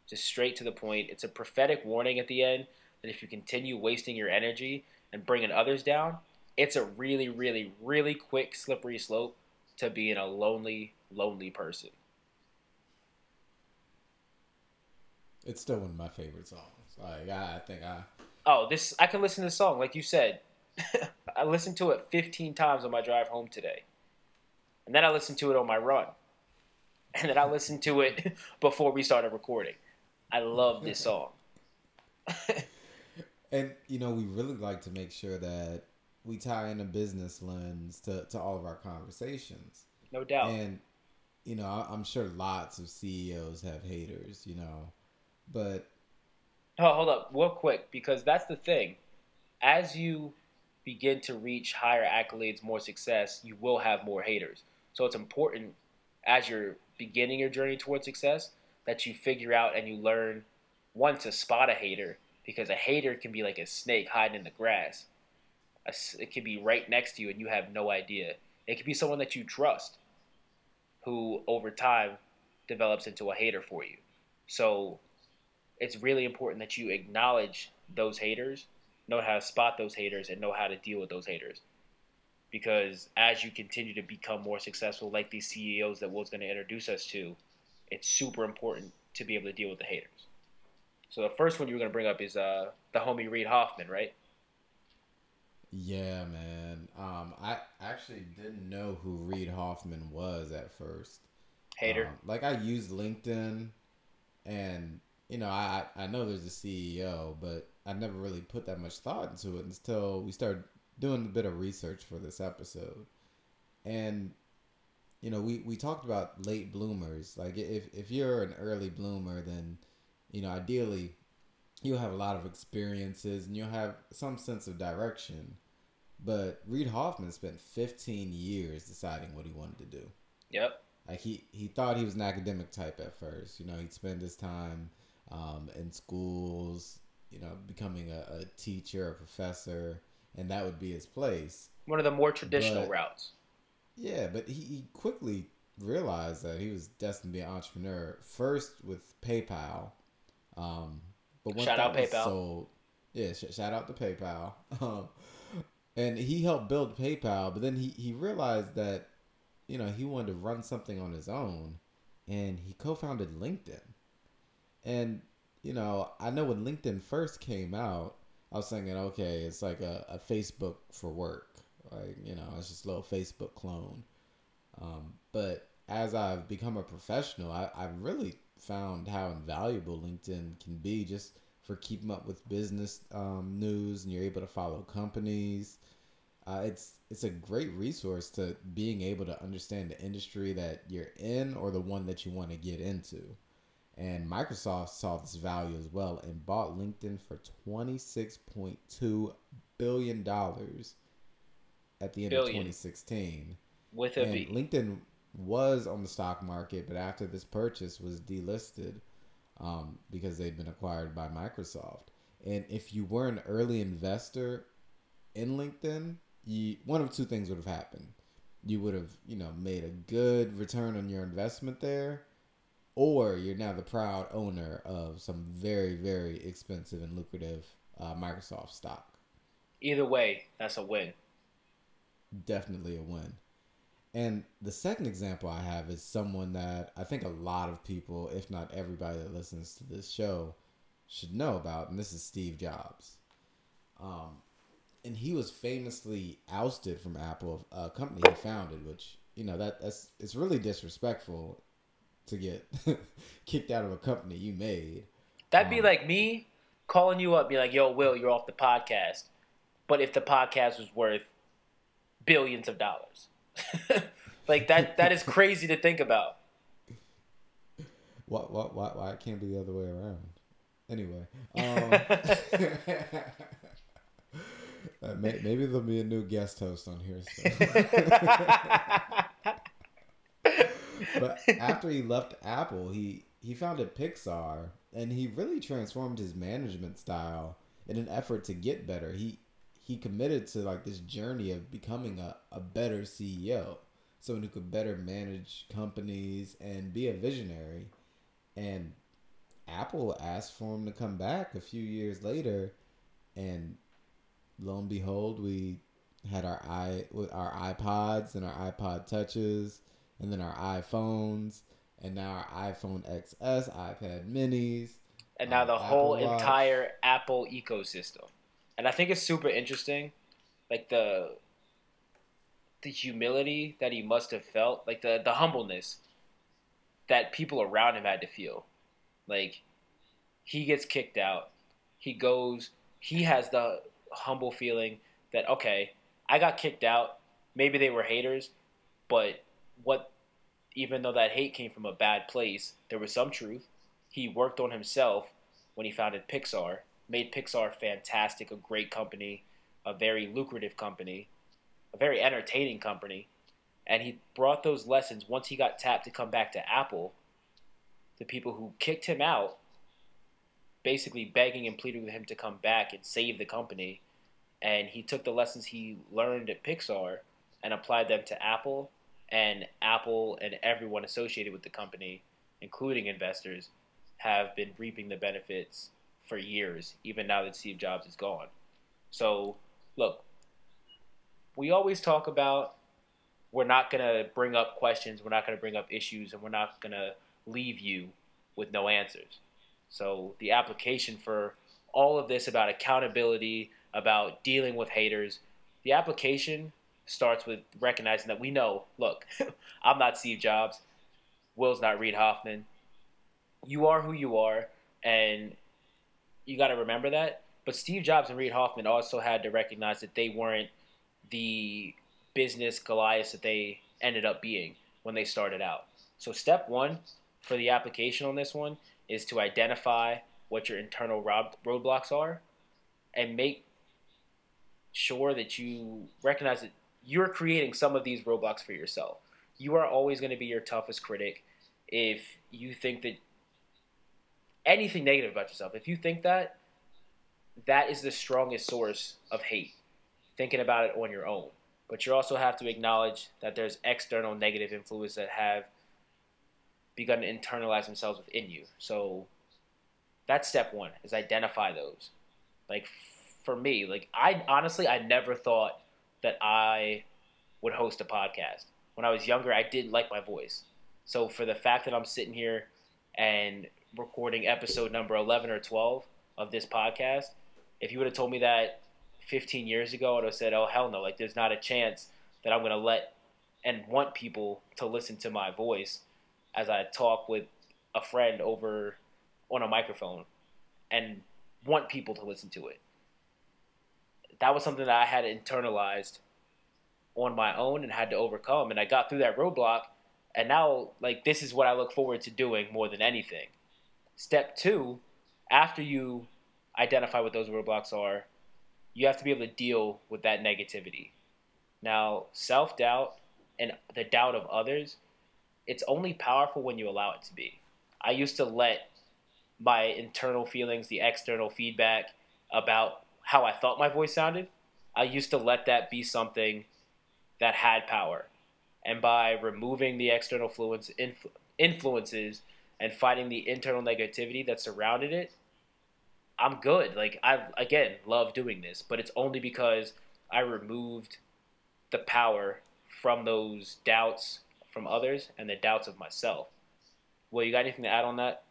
just straight to the point. It's a prophetic warning at the end that if you continue wasting your energy and bringing others down, it's a really, really, really quick slippery slope to being a lonely, lonely person. It's still one of my favorite songs. Like I, I think I Oh, this I can listen to the song like you said. I listened to it 15 times on my drive home today. And then I listened to it on my run. And then I listened to it before we started recording. I love this song. and you know we really like to make sure that we tie in a business lens to, to all of our conversations. No doubt. And you know, I'm sure lots of CEOs have haters, you know, but Oh, hold up, real quick, because that's the thing. As you begin to reach higher accolades, more success, you will have more haters. So it's important as you're beginning your journey towards success that you figure out and you learn one to spot a hater because a hater can be like a snake hiding in the grass. It can be right next to you and you have no idea. It could be someone that you trust who over time develops into a hater for you. So it's really important that you acknowledge those haters, know how to spot those haters, and know how to deal with those haters. Because as you continue to become more successful, like these CEOs that Will's going to introduce us to, it's super important to be able to deal with the haters. So the first one you were going to bring up is uh, the homie Reid Hoffman, right? yeah, man. Um, I actually didn't know who Reid Hoffman was at first. Hater. Um, like I used LinkedIn, and you know I I know there's a CEO, but I never really put that much thought into it until we started doing a bit of research for this episode, and you know we we talked about late bloomers. Like if if you're an early bloomer, then you know ideally you'll have a lot of experiences and you'll have some sense of direction. But Reid Hoffman spent 15 years deciding what he wanted to do. Yep. Like he, he thought he was an academic type at first. You know, he'd spend his time um, in schools, you know, becoming a, a teacher, a professor, and that would be his place. One of the more traditional But- routes. Yeah, but he, he quickly realized that he was destined to be an entrepreneur. First with PayPal, um, but once Shout that out was PayPal. sold, yeah, sh- shout out to PayPal. Um, and he helped build PayPal, but then he he realized that you know he wanted to run something on his own, and he co-founded LinkedIn. And you know, I know when LinkedIn first came out, I was thinking, okay, it's like a, a Facebook for work. Like, you know, it's just a little Facebook clone. Um, but as I've become a professional, I, I've really found how invaluable LinkedIn can be just for keeping up with business um, news and you're able to follow companies. Uh, it's it's a great resource to being able to understand the industry that you're in or the one that you want to get into. And Microsoft saw this value as well and bought LinkedIn for $26.2 billion at the end Billion. of 2016. With a And V. LinkedIn was on the stock market, but after this purchase was delisted um, because they'd been acquired by Microsoft. And if you were an early investor in LinkedIn, you one of two things would have happened. You would have, you know, made a good return on your investment there, or you're now the proud owner of some very, very expensive and lucrative uh, Microsoft stock. Either way, that's a win. definitely a win. And the second example I have is someone that I think a lot of people, if not everybody that listens to this show, should know about, and this is Steve Jobs. Um, and he was famously ousted from Apple, a company he founded, which you know that that's it's really disrespectful to get kicked out of a company you made. That'd be Um, like me calling you up, be like, "Yo, Will, you're off the podcast." But if the podcast was worth billions of dollars, like that, that is crazy to think about. What what why why it can't be the other way around? Anyway, um, uh, may, maybe there'll be a new guest host on here. So. But after he left Apple, he he founded Pixar, and he really transformed his management style in an effort to get better. He he committed to like this journey of becoming a, a better CEO, someone who could better manage companies and be a visionary. And Apple asked for him to come back a few years later, and lo and behold, we had our i with our iPods and our iPod touches, and then our iPhones, and now our iPhone XS, iPad Minis. and now um, the whole Watch. entire Apple ecosystem. And I think it's super interesting, like the the humility that he must have felt, like the the humbleness that people around him had to feel. Like he gets kicked out, he goes, he has the humble feeling that okay, I got kicked out. Maybe they were haters, but what even though that hate came from a bad place, there was some truth. He worked on himself when he founded Pixar, made Pixar fantastic, a great company, a very lucrative company, a very entertaining company. And he brought those lessons once he got tapped to come back to Apple. The people who kicked him out, basically begging and pleading with him to come back and save the company. And he took the lessons he learned at Pixar and applied them to Apple. And Apple and everyone associated with the company, including investors, have been reaping the benefits for years, even now that Steve Jobs is gone. So, look, we always talk about we're not going to bring up questions, we're not going to bring up issues, and we're not going to leave you with no answers. So, the application for all of this about accountability, about dealing with haters, the application starts with recognizing that we know, look, I'm not Steve Jobs, Will's not Reid Hoffman. You are who you are, and you got to remember that. But Steve Jobs and Reid Hoffman also had to recognize that they weren't the business Goliaths that they ended up being when they started out. So, step one for the application on this one is to identify what your internal roadblocks are and make sure that you recognize that you're creating some of these roadblocks for yourself. You are always going to be your toughest critic if you think that anything negative about yourself, if you think that, that is the strongest source of hate, thinking about it on your own. But you also have to acknowledge that there's external negative influences that have begun to internalize themselves within you. So that's step one is identify those. Like for me, like I honestly I never thought that I would host a podcast. When I was younger, I didn't like my voice. So for the fact that I'm sitting here and recording episode number 11 or 12 of this podcast, if you would have told me that 15 years ago, I would have said, "Oh hell no! Like there's not a chance that I'm gonna let and want people to listen to my voice as I talk with a friend over on a microphone and want people to listen to it." That was something that I had internalized on my own and had to overcome, and I got through that roadblock. And now, like this is what I look forward to doing more than anything. Step two, after you identify what those roadblocks are, you have to be able to deal with that negativity. Now, self doubt and the doubt of others, it's only powerful when you allow it to be. I used to let my internal feelings, the external feedback about how I thought my voice sounded, I used to let that be something that had power. And by removing the external influence, influences and fighting the internal negativity that surrounded it, I'm good. Like I again love doing this, but it's only because I removed the power from those doubts from others and the doubts of myself. Well, you got anything to add on that?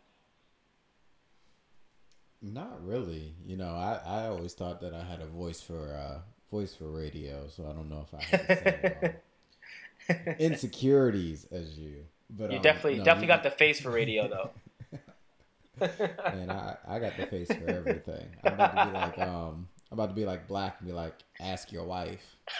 Not really. You know, I, I always thought that I had a voice for uh voice for radio, so I don't know if I had um, insecurities as you. But You um, definitely no, definitely you- got the face for radio though. And I, I got the face for everything. I'm about to be like um I'm about to be like black and be like, ask your wife.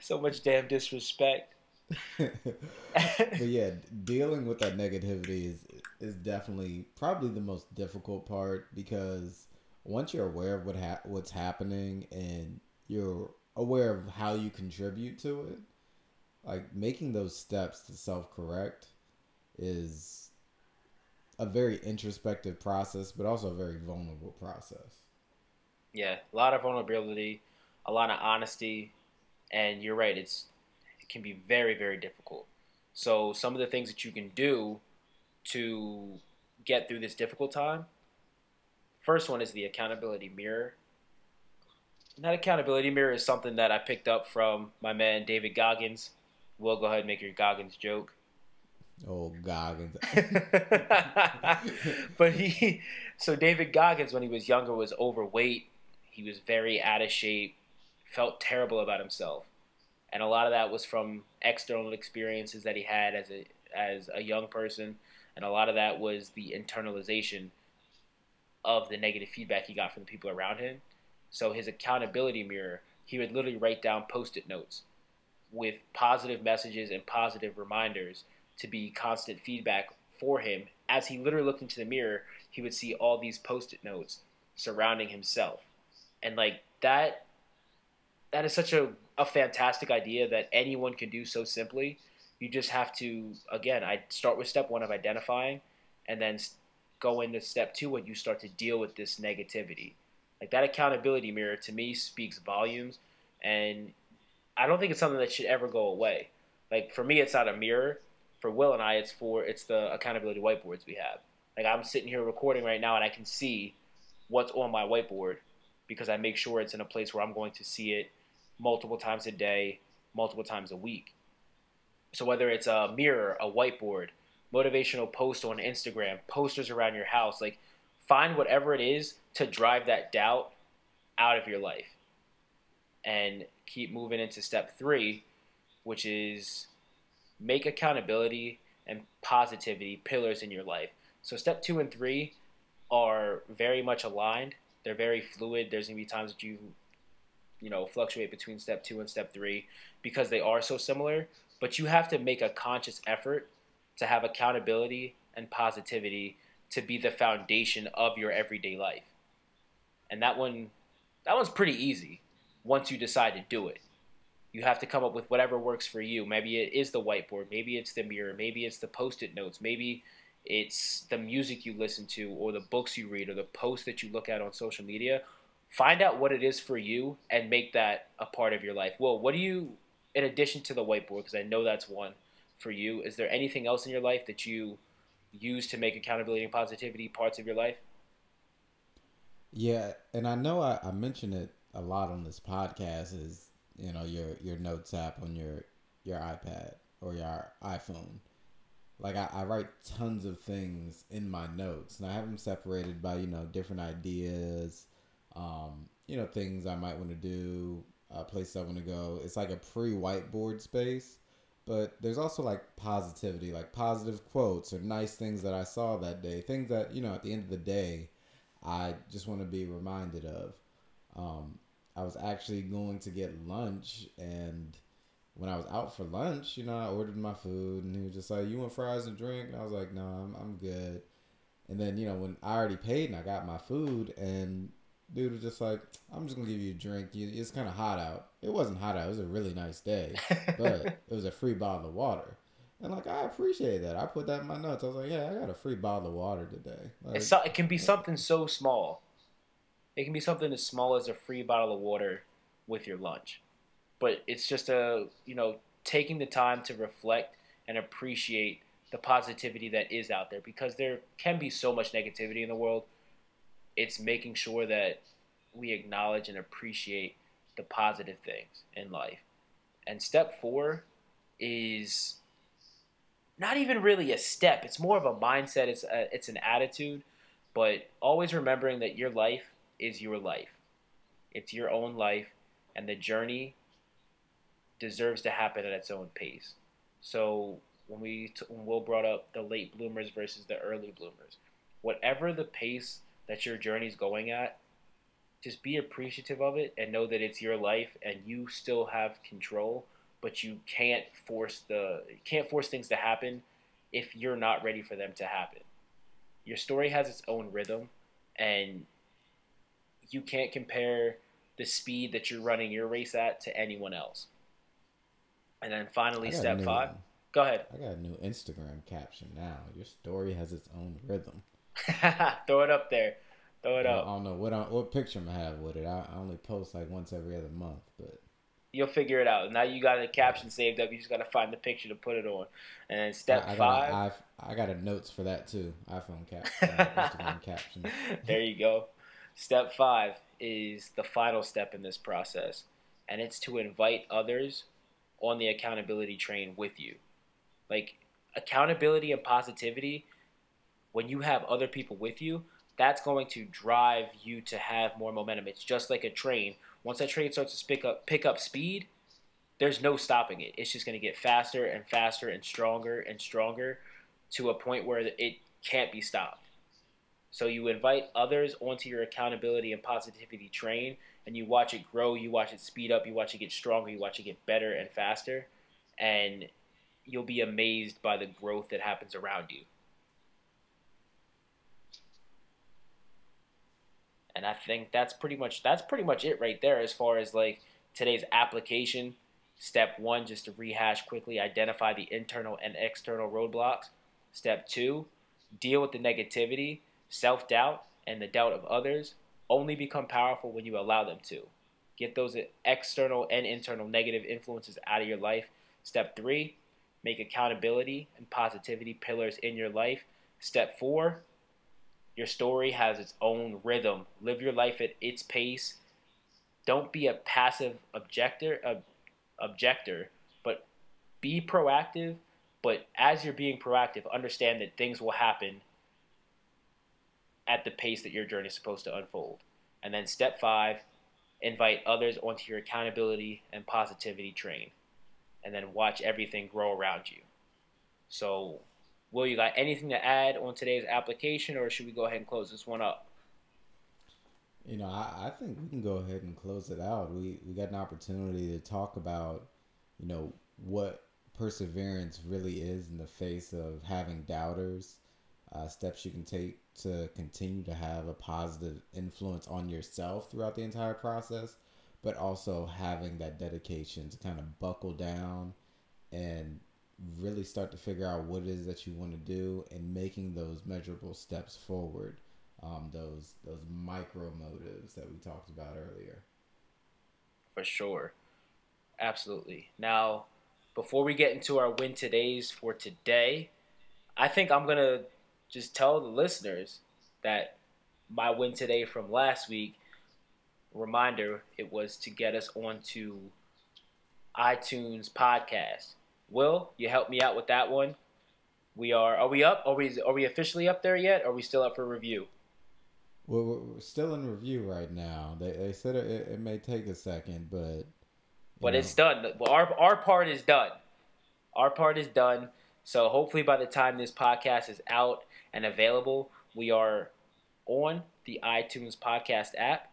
so much damn disrespect. but yeah, dealing with that negativity is is definitely probably the most difficult part because once you're aware of what ha- what's happening and you're aware of how you contribute to it, like making those steps to self correct is a very introspective process, but also a very vulnerable process. Yeah, a lot of vulnerability, a lot of honesty, and you're right. It's it can be very very difficult. So some of the things that you can do to get through this difficult time. First one is the accountability mirror. And that accountability mirror is something that I picked up from my man David Goggins. We'll go ahead and make your Goggins joke. Oh Goggins. but he, so David Goggins, when he was younger, was overweight. He was very out of shape, felt terrible about himself, and a lot of that was from external experiences that he had as a as a young person, and a lot of that was the internalization of the negative feedback he got from the people around him. So his accountability mirror, he would literally write down post-it notes with positive messages and positive reminders to be constant feedback for him. As he literally looked into the mirror, he would see all these post-it notes surrounding himself. And like that that is such a, a fantastic idea that anyone can do so simply. You just have to again, I start with step 1 of identifying and then go into step 2 when you start to deal with this negativity. Like that accountability mirror to me speaks volumes and I don't think it's something that should ever go away. Like for me it's not a mirror, for Will and I, it's for it's the accountability whiteboards we have. Like I'm sitting here recording right now, and I can see what's on my whiteboard because I make sure it's in a place where I'm going to see it multiple times a day, multiple times a week. So whether it's a mirror, a whiteboard, motivational post on Instagram, posters around your house, like find whatever it is to drive that doubt out of your life, and keep moving into step three, which is make accountability and positivity pillars in your life. So step two and three are very much aligned. They're very fluid. There's gonna be times that you, you know, fluctuate between step two and step three because they are so similar. But you have to make a conscious effort to have accountability and positivity to be the foundation of your everyday life. And that one that one's pretty easy once you decide to do it. You have to come up with whatever works for you. Maybe it is the whiteboard, maybe it's the mirror, maybe it's the post-it notes, maybe it's the music you listen to or the books you read or the posts that you look at on social media. Find out what it is for you and make that a part of your life. Well, what do you in addition to the whiteboard because I know that's one for you, is there anything else in your life that you use to make accountability and positivity parts of your life? Yeah, and I know I, I mention it a lot on this podcast is you know your your notes app on your your iPad or your iPhone. Like I, I write tons of things in my notes, and I have them separated by you know different ideas, um, you know things I might want to do, uh, places I want to go. It's like a pre whiteboard space, but there's also like positivity, like positive quotes or nice things that I saw that day, things that you know at the end of the day, I just want to be reminded of. Um, I was actually going to get lunch, and when I was out for lunch, you know, I ordered my food, and he was just like, "You want fries and drink?" And I was like, "No, I'm I'm good." And then you know when I already paid and I got my food, and dude was just like, "I'm just gonna give you a drink. It's kind of hot out. It wasn't hot out. It was a really nice day, but it was a free bottle of water." And like I appreciate that. I put that in my notes. I was like, "Yeah, I got a free bottle of water today." Like, It's so, it can be something so small. It can be something as small as a free bottle of water with your lunch. But it's just a, you know, taking the time to reflect and appreciate the positivity that is out there because there can be so much negativity in the world. It's making sure that we acknowledge and appreciate the positive things in life. And step 4 is not even really a step. It's more of a mindset. It's a, it's an attitude, but always remembering that your life is your life. It's your own life, and the journey deserves to happen at its own pace. So when we when Will brought up the late bloomers versus the early bloomers, whatever the pace that your journey's going at, just be appreciative of it and know that it's your life and you still have control but you can't force the can't force things to happen if you're not ready for them to happen. Your story has its own rhythm and you can't compare the speed that you're running your race at to anyone else. And then finally step new 5. one. Go ahead. I got a new Instagram caption now. Your story has its own rhythm. Throw it up there. Throw it I up. I don't know what I, what picture I'm gonna have with it. I, I only post like once every other month, but You'll figure it out. Now you got a caption saved up. You just got to find the picture to put it on. And step I, I 5. got a, I've, I got a notes for that too. iPhone cap, uh, Instagram caption. there you go. Step five is the final step in this process, and it's to invite others on the accountability train with you. Like accountability and positivity, when you have other people with you, that's going to drive you to have more momentum. It's just like a train. Once that train starts to pick up pick up speed, there's no stopping it. It's just going to get faster and faster and stronger and stronger to a point where it can't be stopped. So you invite others onto your accountability and positivity train, and you watch it grow, you watch it speed up, you watch it get stronger, you watch it get better and faster, and you'll be amazed by the growth that happens around you. And I think that's pretty much that's pretty much it right there as far as like today's application. Step one, just to rehash quickly, identify the internal and external roadblocks. Step two, deal with the negativity, self doubt, and the doubt of others. Only become powerful when you allow them to. Get those external and internal negative influences out of your life. Step three, make accountability and positivity pillars in your life. Step four, your story has its own rhythm. Live your life at its pace. Don't be a passive objector, ob- objector, but be proactive. But as you're being proactive, understand that things will happen at the pace that your journey is supposed to unfold. And then step five, invite others onto your accountability and positivity train. And then watch everything grow around you. So, Will, you got anything to add on today's application, or should we go ahead and close this one up? You know, I, I think we can go ahead and close it out. We we got an opportunity to talk about, you know, what perseverance really is in the face of having doubters, uh, steps you can take to continue to have a positive influence on yourself throughout the entire process, but also having that dedication to kind of buckle down and really start to figure out what it is that you want to do and making those measurable steps forward um, those those micro motives that we talked about earlier for sure. Absolutely. Now, before we get into our win todays for today, I think I'm to just tell the listeners that my win today from last week, reminder, it was to get us onto iTunes podcast. Will, you help me out with that one? We are are we up? Are we are we officially up there yet? Are we still up for review? Well, we're still in review right now. They, they said it, it may take a second, but But know, it's done. Our our part is done. Our part is done. So hopefully by the time this podcast is out and available, we are on the iTunes podcast app.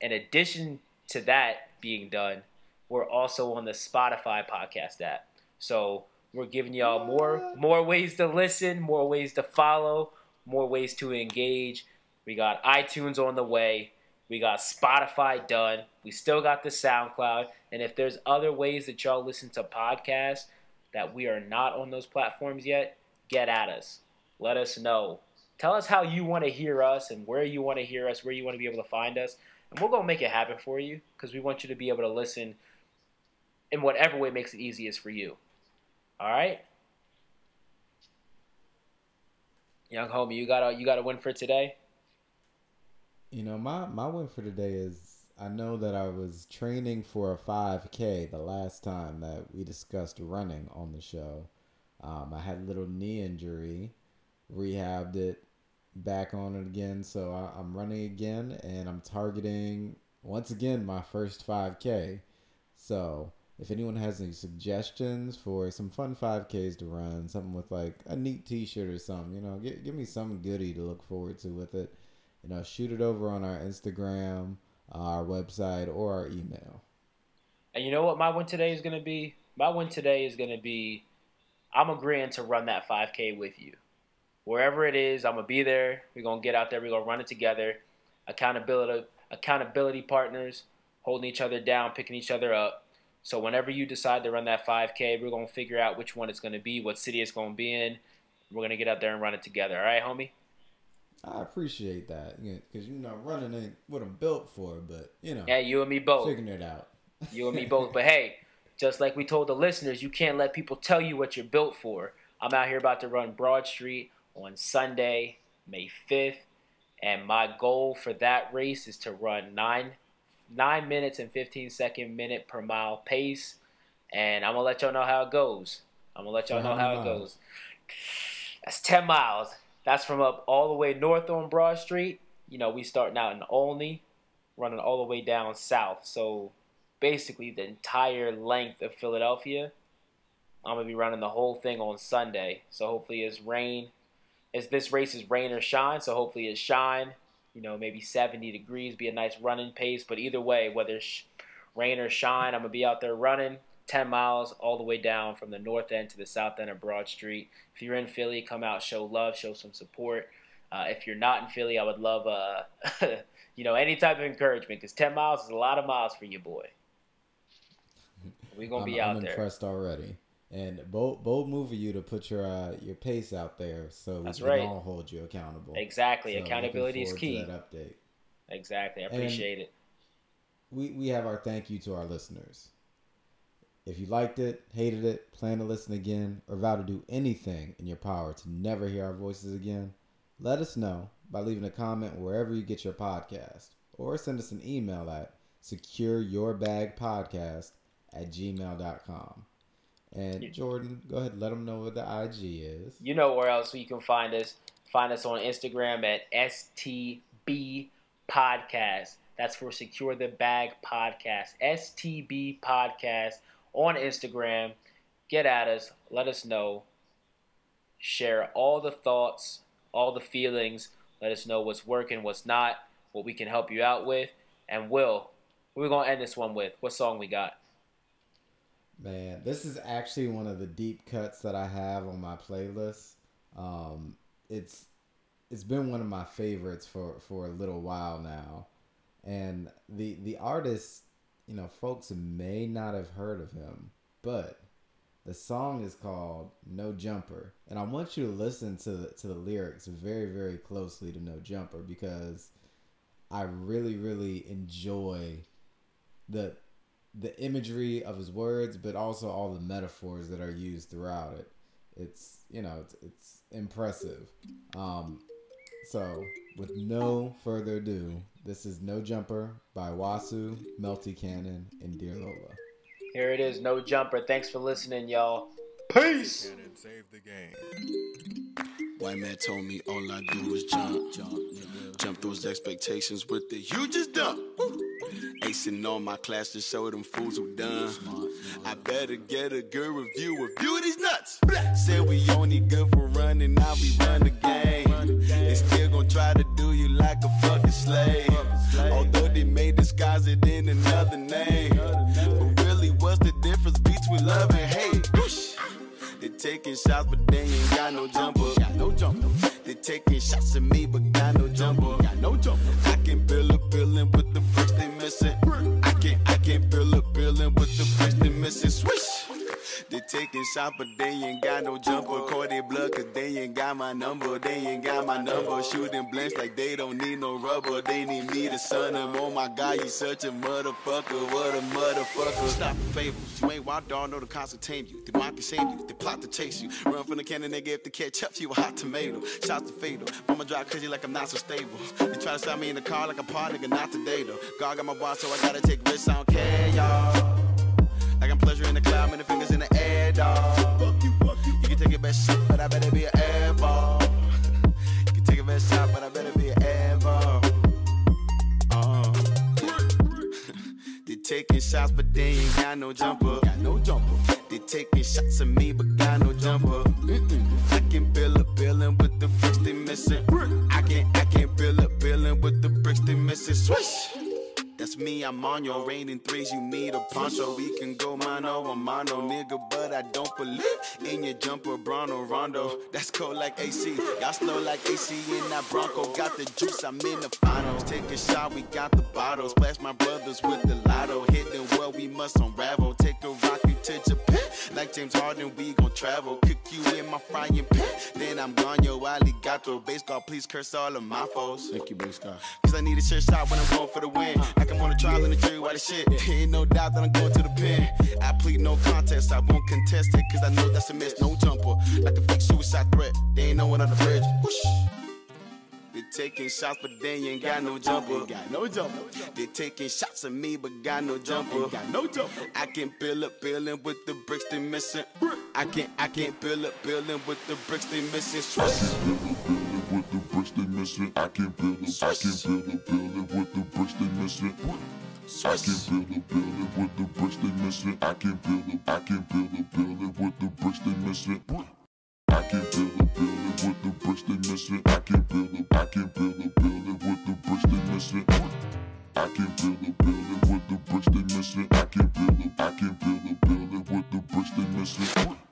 In addition to that being done, we're also on the Spotify podcast app. So we're giving y'all more more ways to listen, more ways to follow, more ways to engage. We got iTunes on the way. We got Spotify done. We still got the SoundCloud. And if there's other ways that y'all listen to podcasts that we are not on those platforms yet, get at us. Let us know. Tell us how you want to hear us and where you want to hear us, where you want to be able to find us. And we're going to make it happen for you because we want you to be able to listen in whatever way makes it easiest for you. All right? Young homie, you got a you got a win for today? You know, my my win for today is I know that I was training for a 5K the last time that we discussed running on the show. Um, I had a little knee injury, rehabbed it, back on it again. So I, I'm running again, and I'm targeting once again my first 5K. So if anyone has any suggestions for some fun 5Ks to run, something with like a neat T-shirt or something, you know, give, give me some goodie to look forward to with it. You know, shoot it over on our Instagram, our website, or our email. And you know what my win today is going to be? My win today is going to be I'm agreeing to run that 5K with you. Wherever it is, I'm going to be there. We're going to get out there. We're going to run it together. Accountability, accountability partners, holding each other down, picking each other up. So whenever you decide to run that 5K, we're going to figure out which one it's going to be, what city it's going to be in. We're going to get out there and run it together. All right, homie? I appreciate that because you know running ain't what I'm built for, but you know, Yeah, you and me both. figuring it out. You and me both. But hey, just like we told the listeners, you can't let people tell you what you're built for. I'm out here about to run Broad Street on Sunday, May 5th, and my goal for that race is to run nine nine minutes and 15 second minute per mile pace. And I'm gonna let y'all know how it goes. I'm gonna let y'all know how it goes. That's 10 miles. That's from up all the way north on Broad Street. You know, we starting out in Olney, running all the way down south. So basically the entire length of Philadelphia. I'm gonna be running the whole thing on Sunday. So hopefully it's rain. As this race is rain or shine, so hopefully it's shine. You know, maybe 70 degrees, be a nice running pace. But either way, whether it's rain or shine, I'm gonna be out there running 10 miles all the way down from the north end to the south end of Broad Street. If you're in Philly, come out, show love, show some support. Uh, if you're not in Philly, I would love, uh, you know, any type of encouragement because 10 miles is a lot of miles for you, boy. We're gonna I'm, be I'm there. impressed already. And bold, bold move of you to put your uh, your pace out there, so That's we can right. all hold you accountable. Exactly. So, Accountability is key. That update. Exactly. I And- appreciate it. We we have our thank you to our listeners. If you liked it, hated it, plan to listen again, or vow to do anything in your power to never hear our voices again, let us know by leaving a comment wherever you get your podcast, or send us an email at secureyourbagpodcast at gmail.com. And Jordan, go ahead, let them know what the IG is. You know where else you can find us. Find us on Instagram at STB Podcast. That's for Secure the Bag Podcast. STB Podcast on Instagram. Get at us. Let us know. Share all the thoughts, all the feelings. Let us know what's working, what's not, what we can help you out with. And Will, we're going to end this one with? What song we got? Man, this is actually one of the deep cuts that I have on my playlist. Um, it's it's been one of my favorites for for a little while now, and the the artist, you know, folks may not have heard of him, but the song is called No Jumper, and I want you to listen to the, to the lyrics very very closely to No Jumper because I really really enjoy the the imagery of his words, but also all the metaphors that are used throughout it. It's you know it's, it's impressive. Um, so with no further ado, this is No Jumper by Wasu, Melty Cannon, and Dear Lola. Here it is, no jumper. Thanks for listening, y'all. Peace. And save the game. White man told me all I do is jump, jump, jump those expectations with the hugest dump. Acing all my classes, show them fools who done. I better get a good review, review these nuts. Said we only good for running, now we run the game. They still gon' try to do you like a fucking slave. Although they may disguise it in another name. But really, what's the difference between love and hate? They taking shots, but they ain't got no jumper. No jumper. Taking shots at me, but got no jumper. Got no jumper. I can build a building with the bricks they missing. I can I can build a building with the bricks they missing. Swish. Taking shots, but they ain't got no jumper. Their blood, cause they ain't got my number. They ain't got my number. Shooting blanks like they don't need no rubber. They need me to son them. Oh my god, you such a motherfucker. What a motherfucker. Stop the fables. You ain't wild dog, know the cops will tame you. They want to shame you. They plot to chase you. Run from the cannon, nigga, if they catch up, to you a hot tomato. Shots to fatal. I'ma drive crazy like I'm not so stable. They try to stop me in the car like a part nigga, not today though. God got my boss, so I gotta take risks. I don't care, y'all. Like I'm pleasure in the cloud, and the fingers in the air, dog. You, fuck you. You can take your best shot, but I better be an air ball. you can take your best shot, but I better be an air ball. Uh. they taking shots, but they ain't got no jumper. Got no jumper. They taking shots at me, but got no jumper. Mm-mm. I can build a building with the bricks they missing. I can I can build a building with the bricks they missing. Swish. That's me, I'm on your rain in threes, you need a poncho. We can go mano a mano, oh, nigga, but I don't believe in your jumper, Bruno Rondo. That's cold like AC, y'all slow like AC in that Bronco. Got the juice, I'm in the finals. Take a shot, we got the bottles. Splash my brothers with the lotto. Hitting well, we must unravel. Take a rocket to Japan. Like James Harden, we gon' travel. Cook you in my frying pan. Then I'm gone, yo, alligator. Based God, please curse all of my foes. Thank you, Based God. Cause I need a shit shot when I'm going for the win. Like I'm on a trial in the jury, why the shit? Ain't no doubt that I'm going to the pen. I plead no contest, I won't contest it. Cause I know that's a miss, no jumper. Like a fake suicide threat, they ain't no one on the bridge. Whoosh. They taking shots, but they ain't got no jumper. Got no jumper. They taking shots at me, but got no jumper. Got no jumper. I can't build a building with the bricks they missing. I can I can build a building with the bricks they missing. Swish bricks they missing. I can build a, I can build a building with the bricks they missing. I can build a building with the bricks they missing. I can build a, I can build a building with the bricks they missing. I can build a building with the bricks they missing. I can build a, I can build a building with the bricks they missing. I can build a building with the bricks they missing. I can build a, I can build a building with the bricks they missing.